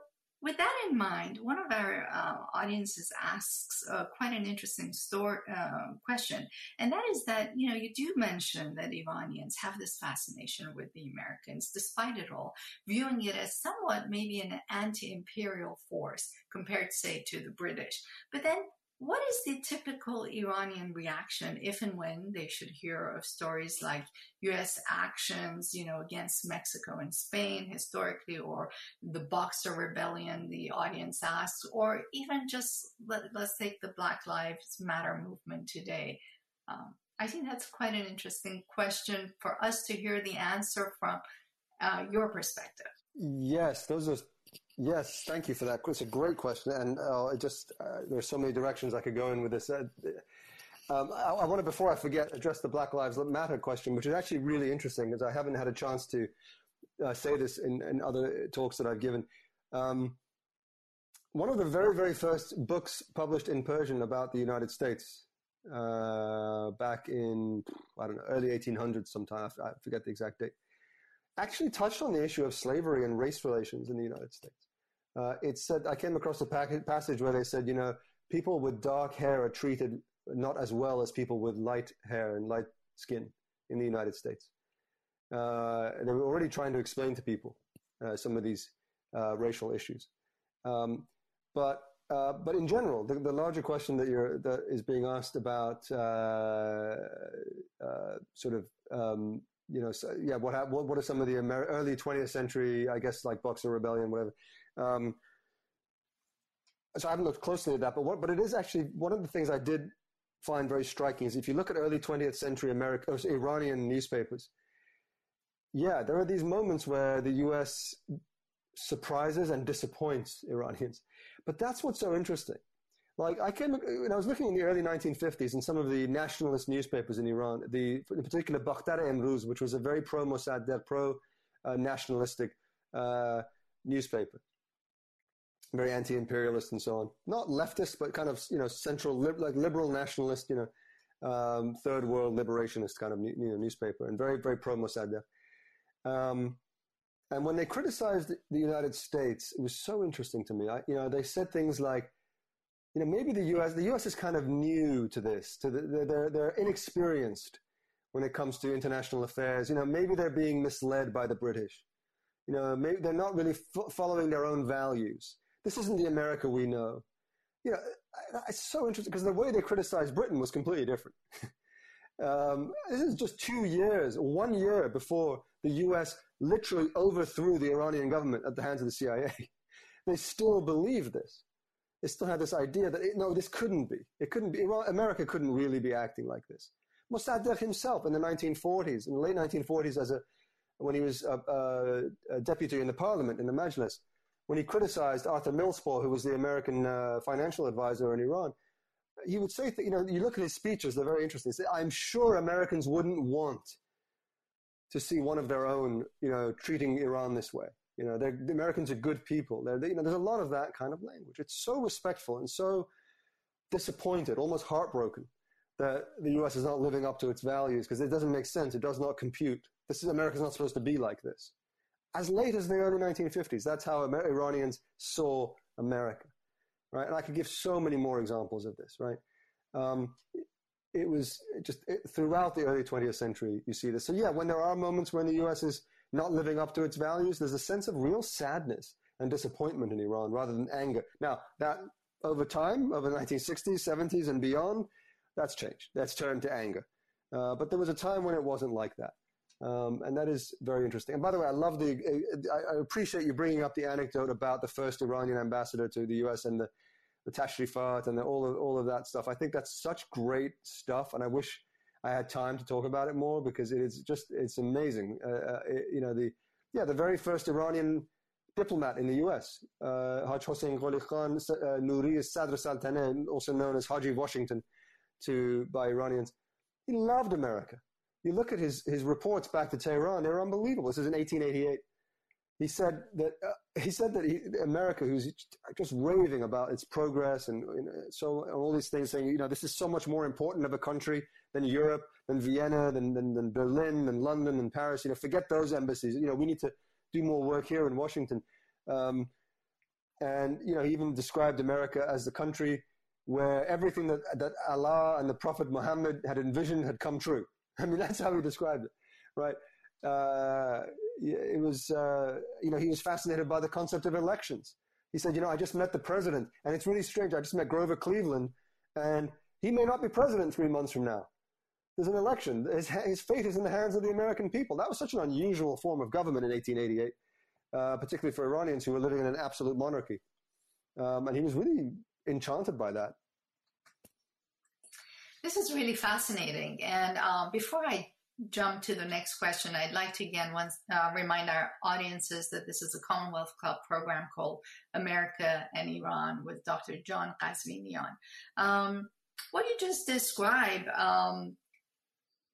with that in mind, one of our uh, audiences asks uh, quite an interesting story, uh, question, and that is that you know you do mention that Iranians have this fascination with the Americans, despite it all, viewing it as somewhat maybe an anti-imperial force compared, say, to the British. But then what is the typical Iranian reaction if and when they should hear of stories like U.S. actions, you know, against Mexico and Spain historically, or the Boxer Rebellion, the audience asks, or even just let, us take the Black Lives Matter movement today? Um, I think that's quite an interesting question for us to hear the answer from uh, your perspective. Yes, those are Yes, thank you for that. It's a great question, and uh, just uh, there's so many directions I could go in with this. Uh, um, I, I want to, before I forget, address the Black Lives Matter question, which is actually really interesting, because I haven't had a chance to uh, say this in, in, other talks that I've given. Um, one of the very, very first books published in Persian about the United States uh, back in I don't know early 1800s, sometime I forget the exact date actually touched on the issue of slavery and race relations in the United States. Uh, it said, I came across a passage where they said, you know, people with dark hair are treated not as well as people with light hair and light skin in the United States. Uh, they were already trying to explain to people uh, some of these uh, racial issues. Um, but uh, but in general, the, the, larger question that you're that is being asked about uh, sort of um, you know, so, yeah, what, what, what are some of the Amer- early 20th century, I guess, like Boxer Rebellion, whatever. Um, so I haven't looked closely at that, but what, but it is actually one of the things I did find very striking is if you look at early 20th century American, Iranian newspapers, yeah, there are these moments where the U.S. surprises and disappoints Iranians. But that's what's so interesting. Like I came when I was looking in the early 1950s in some of the nationalist newspapers in Iran, the in particular Bakhtar Emruz, which was a very pro Mossadegh, pro uh, nationalistic uh, newspaper, very anti-imperialist and so on. Not leftist, but kind of you know central, like liberal nationalist, you know, um, third world liberationist kind of you know, newspaper, and very very pro Mossadegh. Um, and when they criticized the United States, it was so interesting to me. I, you know, they said things like you know, maybe the U.S. the U.S. is kind of new to this. To the, they're they're inexperienced when it comes to international affairs. You know, maybe they're being misled by the British. You know, maybe they're not really f- following their own values. This isn't the America we know. You know, it's so interesting because the way they criticized Britain was completely different. um, this is just two years, one year before the U.S. literally overthrew the Iranian government at the hands of the CIA. they still believe this they still had this idea that it, no, this couldn't be. It couldn't be. Well, America couldn't really be acting like this. Mossadegh himself in the 1940s, in the late 1940s, as a when he was a, a, a deputy in the parliament in the Majlis, when he criticized Arthur Millspaugh, who was the American uh, financial advisor in Iran, he would say, that, you know, you look at his speeches; they're very interesting. Say, I'm sure Americans wouldn't want to see one of their own, you know, treating Iran this way. You know, the Americans are good people. They, you know, there's a lot of that kind of language. It's so respectful and so disappointed, almost heartbroken that the U.S. is not living up to its values because it doesn't make sense. It does not compute. This is America's not supposed to be like this. As late as the early 1950s, that's how Amer- Iranians saw America, right? And I could give so many more examples of this, right? Um, it was just it, throughout the early 20th century, you see this. So yeah, when there are moments when the U.S. is not living up to its values, there's a sense of real sadness and disappointment in Iran rather than anger. Now, that over time, over the 1960s, 70s, and beyond, that's changed. That's turned to anger. Uh, but there was a time when it wasn't like that. Um, and that is very interesting. And by the way, I love the, I, I, appreciate you bringing up the anecdote about the first Iranian ambassador to the US and the, the tashrifat and the, all of, all of that stuff. I think that's such great stuff. And I wish I had time to talk about it more because it is just it's amazing. Uh, uh, it, you know the yeah the very first Iranian diplomat in the U.S. Uh, Haj Hossein Gholi Khan uh, Nouri Sadr also known as Haji Washington to by Iranians. He loved America. You look at his his reports back to Tehran; they're unbelievable. This is in 1888. he said that uh, he said that he, America, who's just raving about its progress and you know, so all these things, saying you know this is so much more important of a country than Europe, than Vienna, than, than, than Berlin, than London, and Paris. You know, forget those embassies. You know, we need to do more work here in Washington. Um, and you know, he even described America as the country where everything that that Allah and the Prophet Muhammad had envisioned had come true. I mean, that's how he described it, right? Uh, it was, uh, you know, he was fascinated by the concept of elections. He said, you know, I just met the president, and it's really strange. I just met Grover Cleveland, and he may not be president three months from now. There's an election. His, his fate is in the hands of the American people. That was such an unusual form of government in 1888, uh, particularly for Iranians who were living in an absolute monarchy. Um, and he was really enchanted by that. This is really fascinating. And uh, before I jump to the next question, I'd like to again once uh, remind our audiences that this is a Commonwealth Club program called America and Iran with Dr. John Ghazvinian. Um, what you just described um,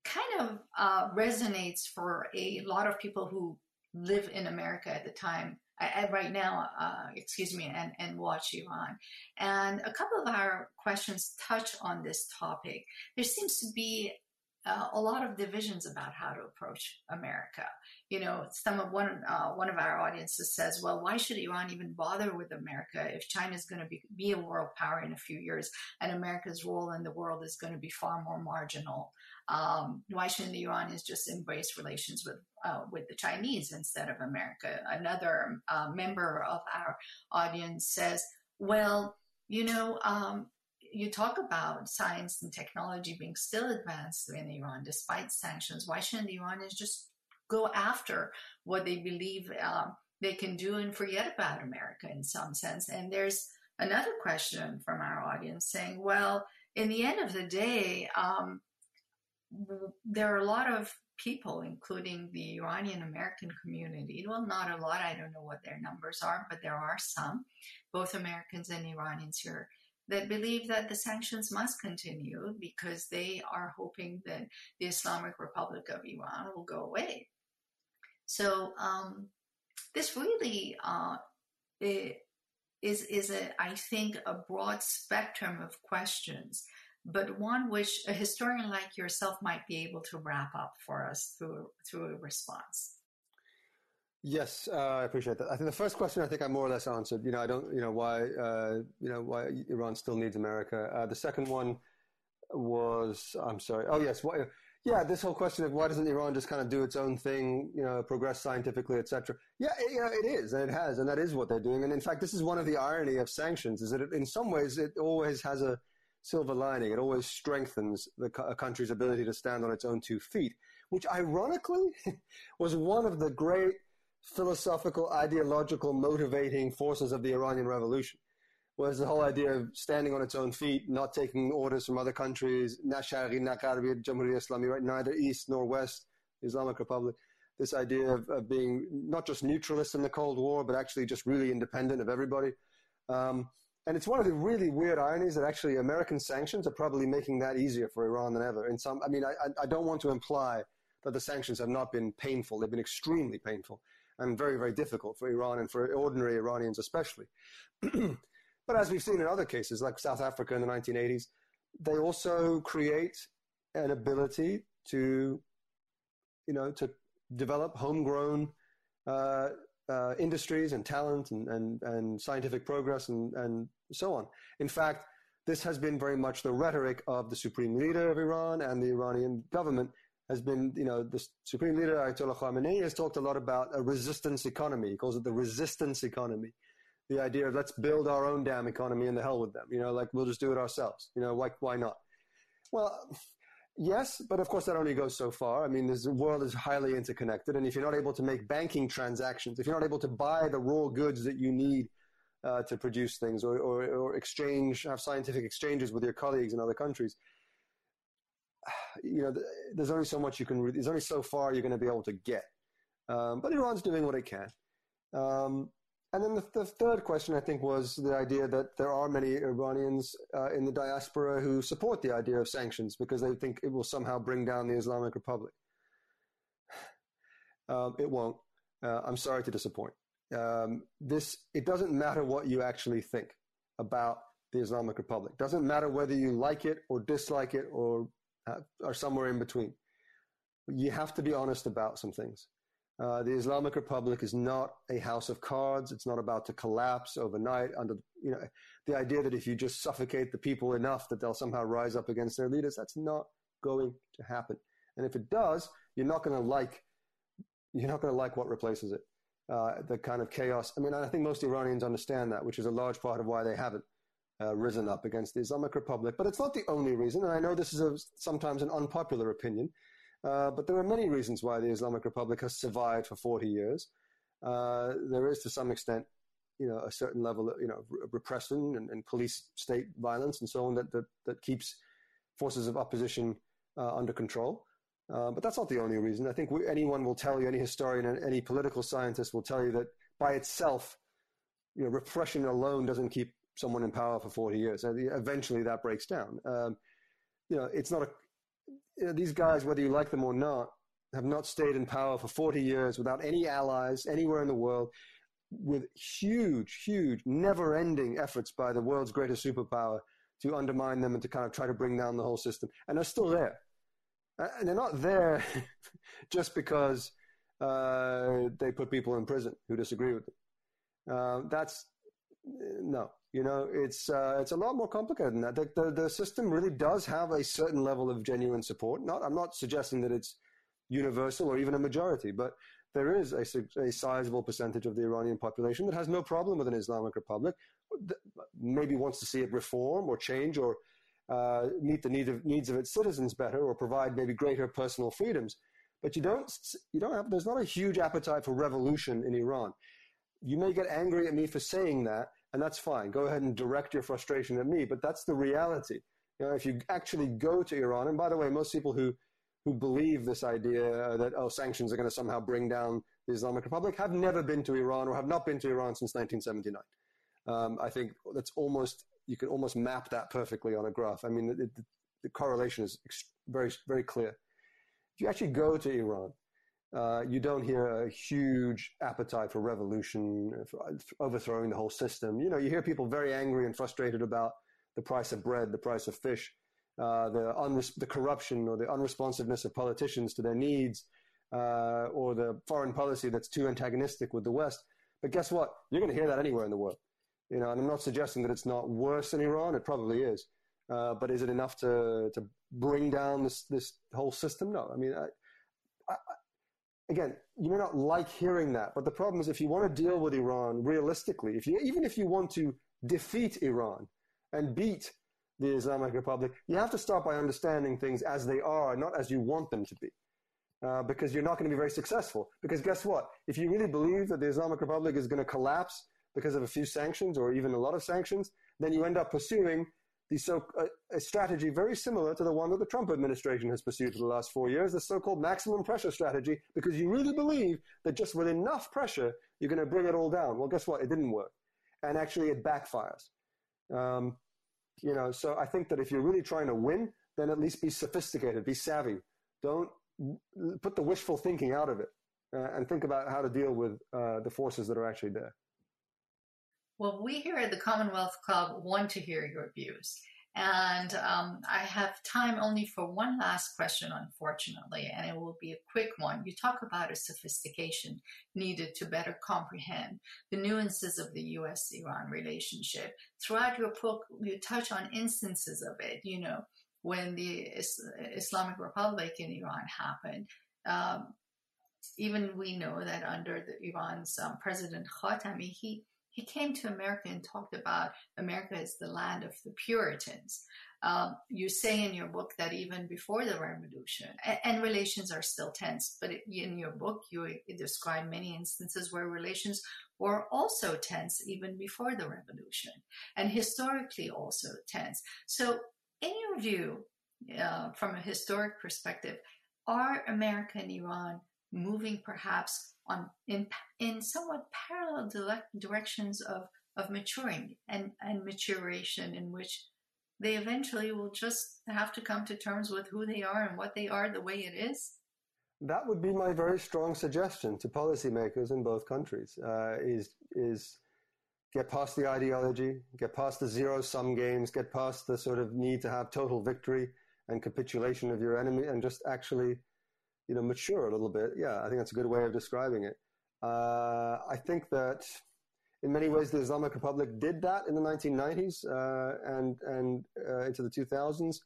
kind of uh, resonates for a lot of people who live in America at the time. Right now, uh, excuse me, and, and watch Iran. And a couple of our questions touch on this topic. There seems to be uh, a lot of divisions about how to approach America. You know, some of one uh, one of our audiences says, "Well, why should Iran even bother with America if China is going to be be a world power in a few years and America's role in the world is going to be far more marginal? Um, why shouldn't the just embrace relations with uh, with the Chinese instead of America?" Another uh, member of our audience says, "Well." You know, um, you talk about science and technology being still advanced in Iran despite sanctions. Why shouldn't the Iranians just go after what they believe um, they can do and forget about America in some sense? And there's another question from our audience saying, well, in the end of the day, um, there are a lot of people, including the Iranian American community. Well, not a lot. I don't know what their numbers are, but there are some, both Americans and Iranians here that believe that the sanctions must continue because they are hoping that the Islamic Republic of Iran will go away. So um, this really uh, is is a I think a broad spectrum of questions, but one which a historian like yourself might be able to wrap up for us through through a response. Yes, uh, I appreciate that. I think the first question I think I more or less answered. You know, I don't, you know, why, uh, you know, why Iran still needs America. Uh, the second one was, I'm sorry. Oh yes, why, yeah, this whole question of why doesn't Iran just kind of do its own thing, you know, progress scientifically, etc. Yeah, it, you know, it is, and it has, and that is what they're doing. And in fact, this is one of the irony of sanctions: is that it, in some ways it always has a silver lining. It always strengthens the a country's ability to stand on its own two feet, which ironically was one of the great philosophical, ideological, motivating forces of the Iranian Revolution was the whole idea of standing on its own feet, not taking orders from other countries, na Gharbi, Jamhuriya Islami, right? Neither East nor West, Islamic Republic. This idea of, of, being not just neutralists in the Cold War, but actually just really independent of everybody. Um, and it's one of the really weird ironies that actually American sanctions are probably making that easier for Iran than ever. In some, I mean, I, I don't want to imply that the sanctions have not been painful. They've been extremely painful and very, very difficult for Iran and for ordinary Iranians especially. but as we've seen in other cases, like South Africa in the 1980s, they also create an ability to, you know, to develop homegrown uh, uh, industries and talent and, and, and scientific progress and, and so on. In fact, this has been very much the rhetoric of the supreme leader of Iran and the Iranian government has been, you know, the Supreme Leader Ayatollah Khamenei has talked a lot about a resistance economy. He calls it the resistance economy. The idea of let's build our own damn economy and the hell with them. You know, like we'll just do it ourselves. You know, why, why not? Well, yes, but of course that only goes so far. I mean, the world is highly interconnected. And if you're not able to make banking transactions, if you're not able to buy the raw goods that you need uh, to produce things or, or, or exchange, have scientific exchanges with your colleagues in other countries, you know, there's only so much you can, there's only so far you're going to be able to get. Um, but Iran's doing what it can. Um, and then the, the, third question, I think, was the idea that there are many Iranians uh, in the diaspora who support the idea of sanctions because they think it will somehow bring down the Islamic Republic. Um, it won't. uh, I'm sorry to disappoint. Um, this it doesn't matter what you actually think about the Islamic Republic. Doesn't matter whether you like it or dislike it or uh, are somewhere in between. You have to be honest about some things. Uh, the Islamic Republic is not a house of cards. It's not about to collapse overnight under, you know, the idea that if you just suffocate the people enough that they'll somehow rise up against their leaders, that's not going to happen. And if it does, you're not going to like, you're not going to like what replaces it. Uh, the kind of chaos. I mean, I think most Iranians understand that, which is a large part of why they haven't uh, risen up against the Islamic Republic. But it's not the only reason. And I know this is a, sometimes an unpopular opinion. Uh, but there are many reasons why the Islamic Republic has survived for 40 years. Uh, there is, to some extent, you know, a certain level of, you know, repression and, and police state violence and so on that, that, that keeps forces of opposition uh, under control. Uh, but that's not the only reason. I think we, anyone will tell you, any historian and any political scientist will tell you that by itself, you know, repression alone doesn't keep someone in power for 40 years. Eventually that breaks down. Um, you know, it's not a, you know, these guys, whether you like them or not, have not stayed in power for 40 years without any allies anywhere in the world, with huge, huge, never ending efforts by the world's greatest superpower to undermine them and to kind of try to bring down the whole system. And they're still there. And they're not there just because uh, they put people in prison who disagree with them. Uh, that's no. You know, it's uh, it's a lot more complicated than that. The, the, the system really does have a certain level of genuine support. Not, I'm not suggesting that it's universal or even a majority, but there is a, a sizable percentage of the Iranian population that has no problem with an Islamic Republic. Maybe wants to see it reform or change or uh, meet the need of, needs of its citizens better or provide maybe greater personal freedoms. But you don't, you don't have, there's not a huge appetite for revolution in Iran. You may get angry at me for saying that, and that's fine. Go ahead and direct your frustration at me, but that's the reality. You know, if you actually go to Iran, and by the way, most people who who believe this idea that oh sanctions are going to somehow bring down the Islamic Republic have never been to Iran or have not been to Iran since 1979. Um, I think that's almost you can almost map that perfectly on a graph. I mean, the, the, the correlation is very very clear. If you actually go to Iran, uh, you don't hear a huge appetite for revolution, for overthrowing the whole system. You know, you hear people very angry and frustrated about the price of bread, the price of fish, uh, the, unres- the corruption or the unresponsiveness of politicians to their needs, uh, or the foreign policy that's too antagonistic with the West. But guess what? You're going to hear that anywhere in the world. You know, and I'm not suggesting that it's not worse in Iran. It probably is. Uh, but is it enough to to bring down this this whole system? No. I mean, I, again, you may not like hearing that, but the problem is if you want to deal with Iran realistically, if you, even if you want to defeat Iran and beat the Islamic Republic, you have to start by understanding things as they are, not as you want them to be. Uh, because you're not going to be very successful. Because guess what? If you really believe that the Islamic Republic is going to collapse because of a few sanctions or even a lot of sanctions, then you end up pursuing the so, uh, a strategy very similar to the one that the Trump administration has pursued for the last four years, the so-called maximum pressure strategy, because you really believe that just with enough pressure, you're going to bring it all down. Well, guess what? It didn't work. And actually it backfires. Um, you know, so I think that if you're really trying to win, then at least be sophisticated, be savvy. Don't put the wishful thinking out of it uh, and think about how to deal with uh, the forces that are actually there. Well, we here at the Commonwealth Club want to hear your views. And um, I have time only for one last question, unfortunately, and it will be a quick one. You talk about a sophistication needed to better comprehend the nuances of the US Iran relationship. Throughout your book, you touch on instances of it, you know, when the Islamic Republic in Iran happened. Um, even we know that under the Iran's um, President Khatami, he he came to America and talked about America as the land of the Puritans. Um, you say in your book that even before the revolution, and, and relations are still tense, but in your book, you describe many instances where relations were also tense even before the revolution, and historically also tense. So, in your view, uh, from a historic perspective, are America and Iran moving perhaps on in in somewhat parallel directions of of maturing and and maturation in which they eventually will just have to come to terms with who they are and what they are the way it is? That would be my very strong suggestion to policymakers in both countries: uh, is is get past the ideology, get past the zero sum games, get past the sort of need to have total victory and capitulation of your enemy, and just actually, you know, mature a little bit. Yeah, I think that's a good way of describing it. Uh, I think that in many ways the Islamic Republic did that in the 1990s uh, and and uh, into the 2000s.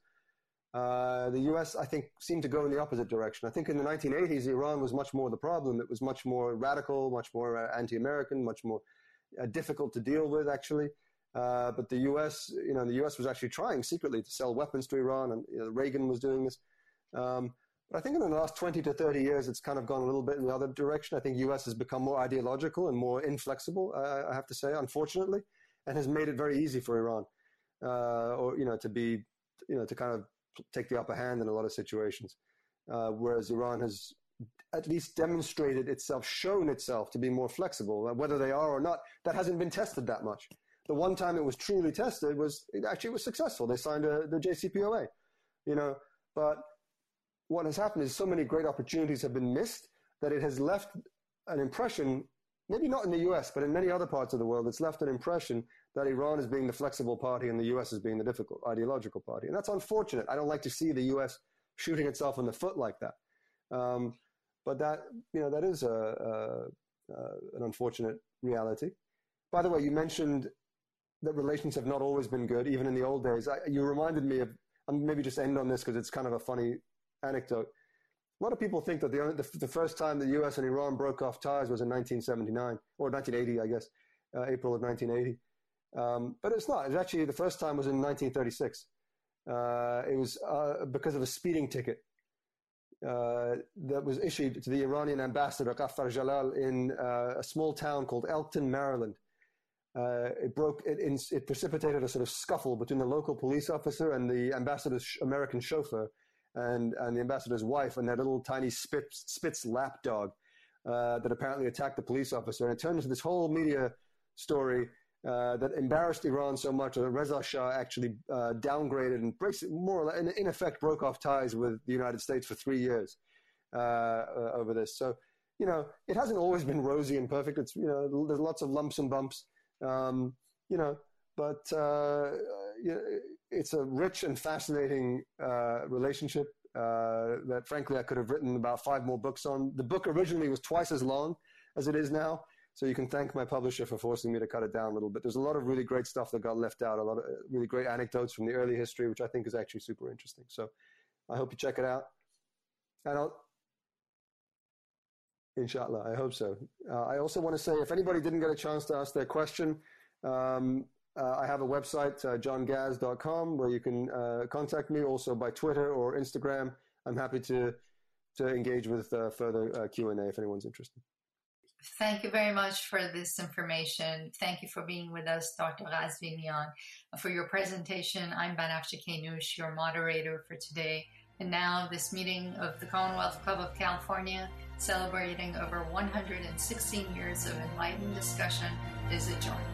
Uh, the U.S. I think seemed to go in the opposite direction. I think in the 1980s Iran was much more the problem. It was much more radical, much more uh, anti-American, much more uh, difficult to deal with actually. But the U.S., you know, the U.S. was actually trying secretly to sell weapons to Iran, and you know, Reagan was doing this. Um, but I think in the last 20 to 30 years, it's kind of gone a little bit in the other direction. I think U.S. has become more ideological and more inflexible. Uh, I have to say, unfortunately, and has made it very easy for Iran, uh, or you know, to be, you know, to kind of take the upper hand in a lot of situations. Uh, whereas Iran has at least demonstrated itself, shown itself to be more flexible. Whether they are or not, that hasn't been tested that much. The one time it was truly tested was it actually was successful. They signed a, the JCPOA, you know. But what has happened is so many great opportunities have been missed that it has left an impression, maybe not in the U.S., but in many other parts of the world, it's left an impression that Iran is being the flexible party and the U.S. is being the difficult ideological party, and that's unfortunate. I don't like to see the U.S. shooting itself in the foot like that. Um, but that, you know, that is a, a, an unfortunate reality. By the way, you mentioned that relations have not always been good, even in the old days. I, you reminded me of, I'm maybe just end on this because it's kind of a funny anecdote. A lot of people think that the, the, the, first time the US and Iran broke off ties was in 1979, or 1980, I guess, uh, April of 1980. Um, but it's not. It's actually the first time was in 1936. Uh, it was uh, because of a speeding ticket uh, that was issued to the Iranian ambassador Ghaffar Jalal in uh, a small town called Elkton, Maryland. Uh, it broke. It, it, precipitated a sort of scuffle between the local police officer and the ambassador's American chauffeur, and and the ambassador's wife and that little tiny Spitz, Spitz lap dog uh, that apparently attacked the police officer. And it turned into this whole media story uh, that embarrassed Iran so much that Reza Shah actually uh, downgraded and breaks, more or less, in, in, effect broke off ties with the United States for three years uh, uh, over this. So, you know, it hasn't always been rosy and perfect. It's, you know, there's lots of lumps and bumps, um, you know, but uh, it's a rich and fascinating relationship that, frankly, I could have written about five more books on. The book originally was twice as long as it is now. So you can thank my publisher for forcing me to cut it down a little bit. There's a lot of really great stuff that got left out, a lot of uh, really great anecdotes from the early history, which I think is actually super interesting. So I hope you check it out. And I'll, inshallah, I hope so. Uh, I also want to say if anybody didn't get a chance to ask their question, um, uh, I have a website, uh, johngaz.com, where you can uh, contact me also by Twitter or Instagram. I'm happy to, to engage with uh, further Q&A if anyone's interested. Thank you very much for this information. Thank you for being with us, Dr. Ghazvinian, for your presentation. I'm Banafsheh Keynoush, your moderator for today. And now this meeting of the Commonwealth Club of California, celebrating over 116 years of enlightened discussion, is adjourned.